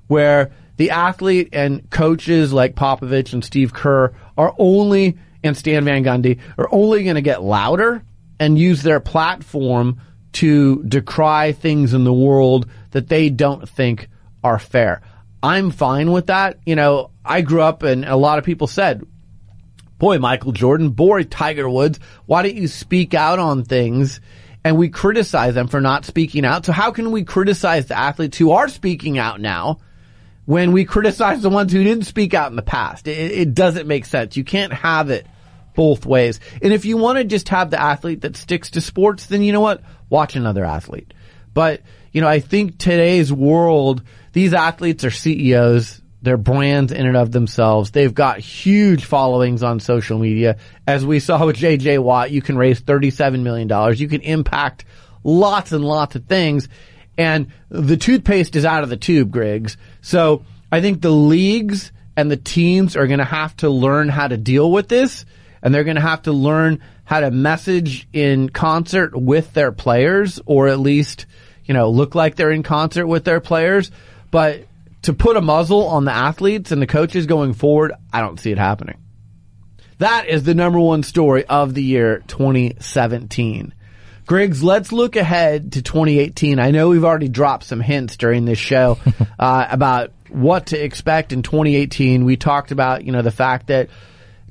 where the athlete and coaches like Popovich and Steve Kerr are only, and Stan Van Gundy, are only going to get louder and use their platform to decry things in the world that they don't think are fair. I'm fine with that. You know, I grew up and a lot of people said, boy, Michael Jordan, boy, Tiger Woods, why don't you speak out on things? And we criticize them for not speaking out. So how can we criticize the athletes who are speaking out now when we criticize the ones who didn't speak out in the past? It, it doesn't make sense. You can't have it both ways. And if you want to just have the athlete that sticks to sports, then you know what? Watch another athlete. But, you know, I think today's world, these athletes are CEOs. They're brands in and of themselves. They've got huge followings on social media. As we saw with JJ Watt, you can raise $37 million. You can impact lots and lots of things. And the toothpaste is out of the tube, Griggs. So I think the leagues and the teams are going to have to learn how to deal with this. And they're going to have to learn how to message in concert with their players or at least, you know, look like they're in concert with their players. But to put a muzzle on the athletes and the coaches going forward, I don't see it happening. That is the number one story of the year 2017. Griggs, let's look ahead to 2018. I know we've already dropped some hints during this show uh, about what to expect in 2018. We talked about, you know, the fact that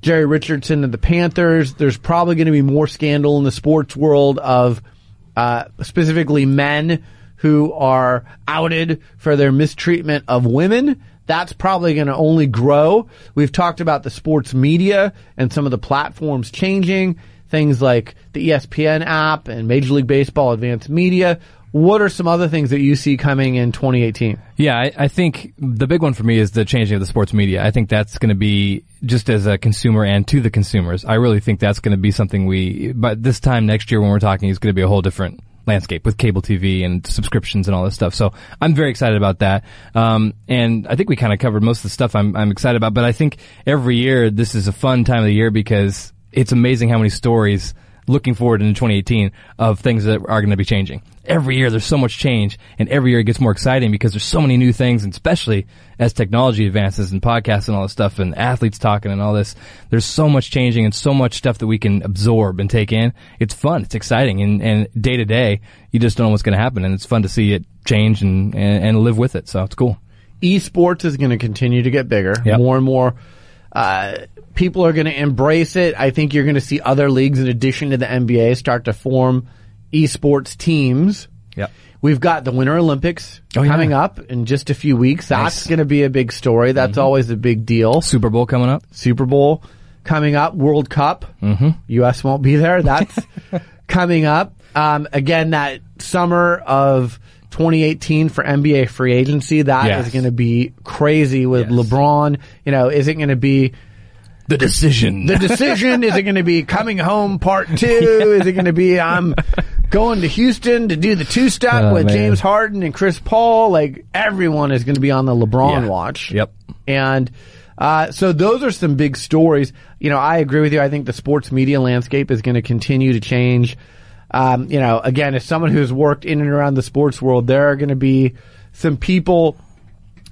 Jerry Richardson and the Panthers, there's probably going to be more scandal in the sports world of uh, specifically men who are outed for their mistreatment of women. That's probably going to only grow. We've talked about the sports media and some of the platforms changing, things like the ESPN app and Major League Baseball Advanced Media. What are some other things that you see coming in 2018? Yeah, I, I think the big one for me is the changing of the sports media. I think that's going to be just as a consumer and to the consumers. I really think that's going to be something we, but this time next year when we're talking, is going to be a whole different landscape with cable TV and subscriptions and all this stuff. So I'm very excited about that. Um, and I think we kind of covered most of the stuff I'm, I'm excited about. But I think every year this is a fun time of the year because it's amazing how many stories looking forward into 2018 of things that are going to be changing. Every year there's so much change and every year it gets more exciting because there's so many new things and especially as technology advances and podcasts and all this stuff and athletes talking and all this, there's so much changing and so much stuff that we can absorb and take in. It's fun. It's exciting and, and day to day you just don't know what's going to happen and it's fun to see it change and, and, and live with it. So it's cool. Esports is going to continue to get bigger. Yep. More and more uh, people are going to embrace it. I think you're going to see other leagues in addition to the NBA start to form esports teams. Yep. We've got the Winter Olympics Oh, yeah. coming up in just a few weeks. That's Nice. Mm-hmm. going to be a big story. That's always a big deal. Super Bowl coming up. Super Bowl coming up, World Cup. Mm-hmm. U.S. won't be there. That's coming up. Um, again, that summer of 2018 for NBA free agency, that is Yes. going to be crazy with Yes. LeBron. You know, is it going to be The decision. the decision? is it going to be coming home part two? Is it going to be I'm going to Houston to do the two step Oh, with man. James Harden and Chris Paul? Like everyone is going to be on the LeBron Yeah. watch. Yep. And uh, so those are some big stories. You know, I agree with you. I think the sports media landscape is going to continue to change. Um, you know, again, as someone who's worked in and around the sports world, there are going to be some people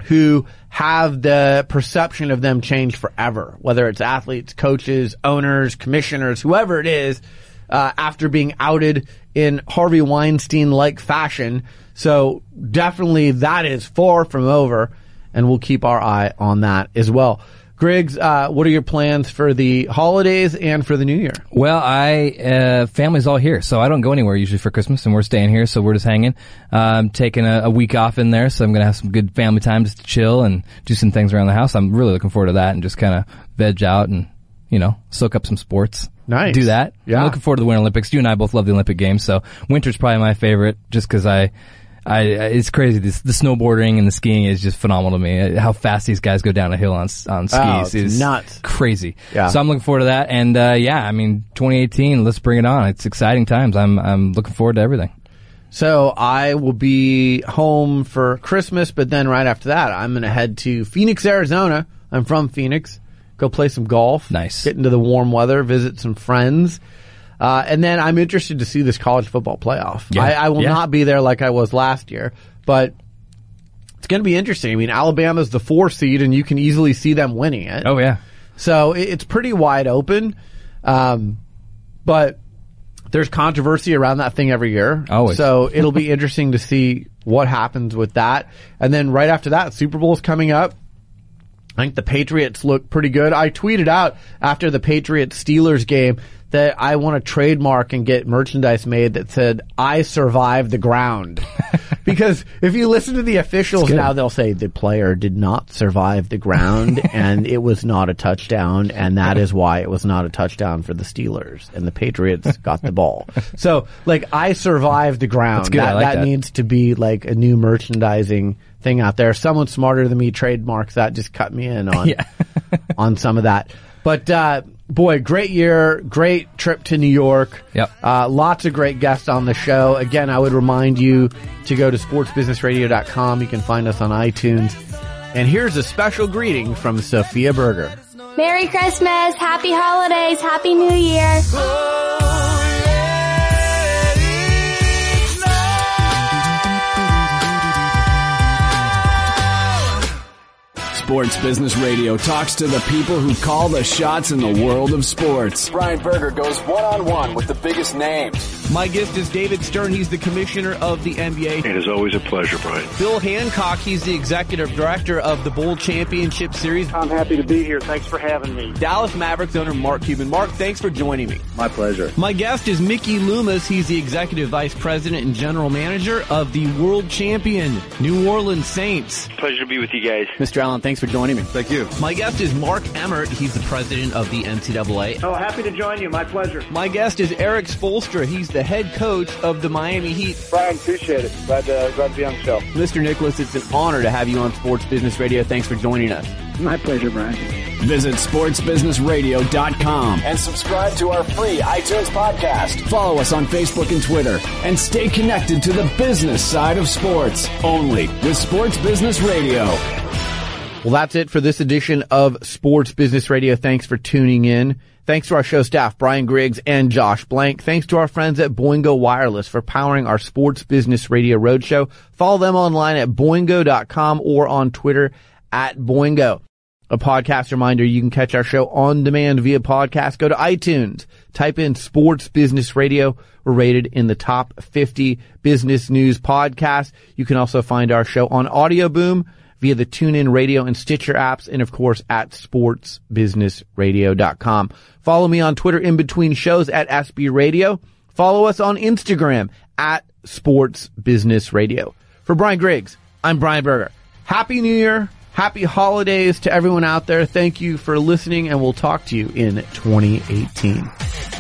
who have the perception of them change forever, whether it's athletes, coaches, owners, commissioners, whoever it is, uh, after being outed in Harvey Weinstein like fashion. So definitely that is far from over, and we'll keep our eye on that as well. Griggs, uh, what are your plans for the holidays and for the new year? Well, I uh, family's all here, so I don't go anywhere usually for Christmas, and we're staying here, so we're just hanging. Uh, I'm taking a, a week off in there, so I'm gonna have some good family time just to chill and do some things around the house. I'm really looking forward to that, and just kind of veg out and you know soak up some sports. Nice. Do that. Yeah. I'm looking forward to the Winter Olympics. You and I both love the Olympic Games, so winter's probably my favorite, just because I. I, it's crazy. This, the snowboarding and the skiing is just phenomenal to me. How fast these guys go down a hill on on skis Oh, is nuts. crazy. Yeah. So I'm looking forward to that. And, uh, yeah, I mean, 2018, let's bring it on. It's exciting times. I'm, I'm looking forward to everything. So I will be home for Christmas, but then right after that, I'm going to head to Phoenix, Arizona. I'm from Phoenix. Go play some golf. Nice. Get into the warm weather, visit some friends. Uh, and then I'm interested to see this college football playoff. Yeah. I, I will Yeah. not be there like I was last year, but it's going to be interesting. I mean, Alabama's the four seed and you can easily see them winning it. Oh, yeah. So it- it's pretty wide open. Um, but there's controversy around that thing every year. Always. So it'll be interesting to see what happens with that. And then right after that, Super Bowl's coming up. I think the Patriots look pretty good. I tweeted out after the Patriots Steelers game that I want to trademark and get merchandise made that said, I survived the ground. because if you listen to the officials now, they'll say the player did not survive the ground and it was not a touchdown and that is why it was not a touchdown for the Steelers and the Patriots got the ball. So like I survived the ground. That, like that that. needs to be like a new merchandising thing out there. Someone smarter than me trademarks that. Just cut me in on Yeah. on some of that. But uh, boy, great year, great trip to New York. Yep. Uh, lots of great guests on the show. Again, I would remind you to go to sportsbusinessradio.com. You can find us on iTunes. And here's a special greeting from Sophia Berger. Merry Christmas, Happy Holidays, Happy New Year. Sports Business Radio talks to the people who call the shots in the world of sports. Brian Berger goes one on one with the biggest names. My guest is David Stern. He's the commissioner of the NBA. It is always a pleasure, Brian. Bill Hancock, he's the executive director of the Bowl Championship Series. I'm happy to be here. Thanks for having me. Dallas Mavericks owner Mark Cuban. Mark, thanks for joining me. My pleasure. My guest is Mickey Loomis. He's the executive vice president and general manager of the world champion New Orleans Saints. Pleasure to be with you guys. Mr. Allen, thanks for joining me. Thank you. My guest is Mark Emmert. He's the president of the NCAA. Oh, happy to join you. My pleasure. My guest is Erik Spoelstra. He's the head coach of the Miami Heat. Brian, appreciate it. Glad to, glad to be on the show. Mr. Nicholas, it's an honor to have you on Sports Business Radio. Thanks for joining us. My pleasure, Brian. Visit sportsbusinessradio.com and subscribe to our free iTunes podcast. Follow us on Facebook and Twitter and stay connected to the business side of sports only with Sports Business Radio. Well, that's it for this edition of Sports Business Radio. Thanks for tuning in. Thanks to our show staff, Brian Griggs and Josh Blank. Thanks to our friends at Boingo Wireless for powering our Sports Business Radio Roadshow. Follow them online at boingo.com or on Twitter at Boingo. A podcast reminder, you can catch our show on demand via podcast. Go to iTunes, type in Sports Business Radio. We're rated in the top 50 business news podcasts. You can also find our show on Audio Boom via the TuneIn Radio and Stitcher apps, and of course at sportsbusinessradio.com. Follow me on Twitter in between shows at SB Radio. Follow us on Instagram at Sports Business Radio. For Brian Griggs, I'm Brian Berger. Happy New Year. Happy holidays to everyone out there. Thank you for listening and we'll talk to you in 2018.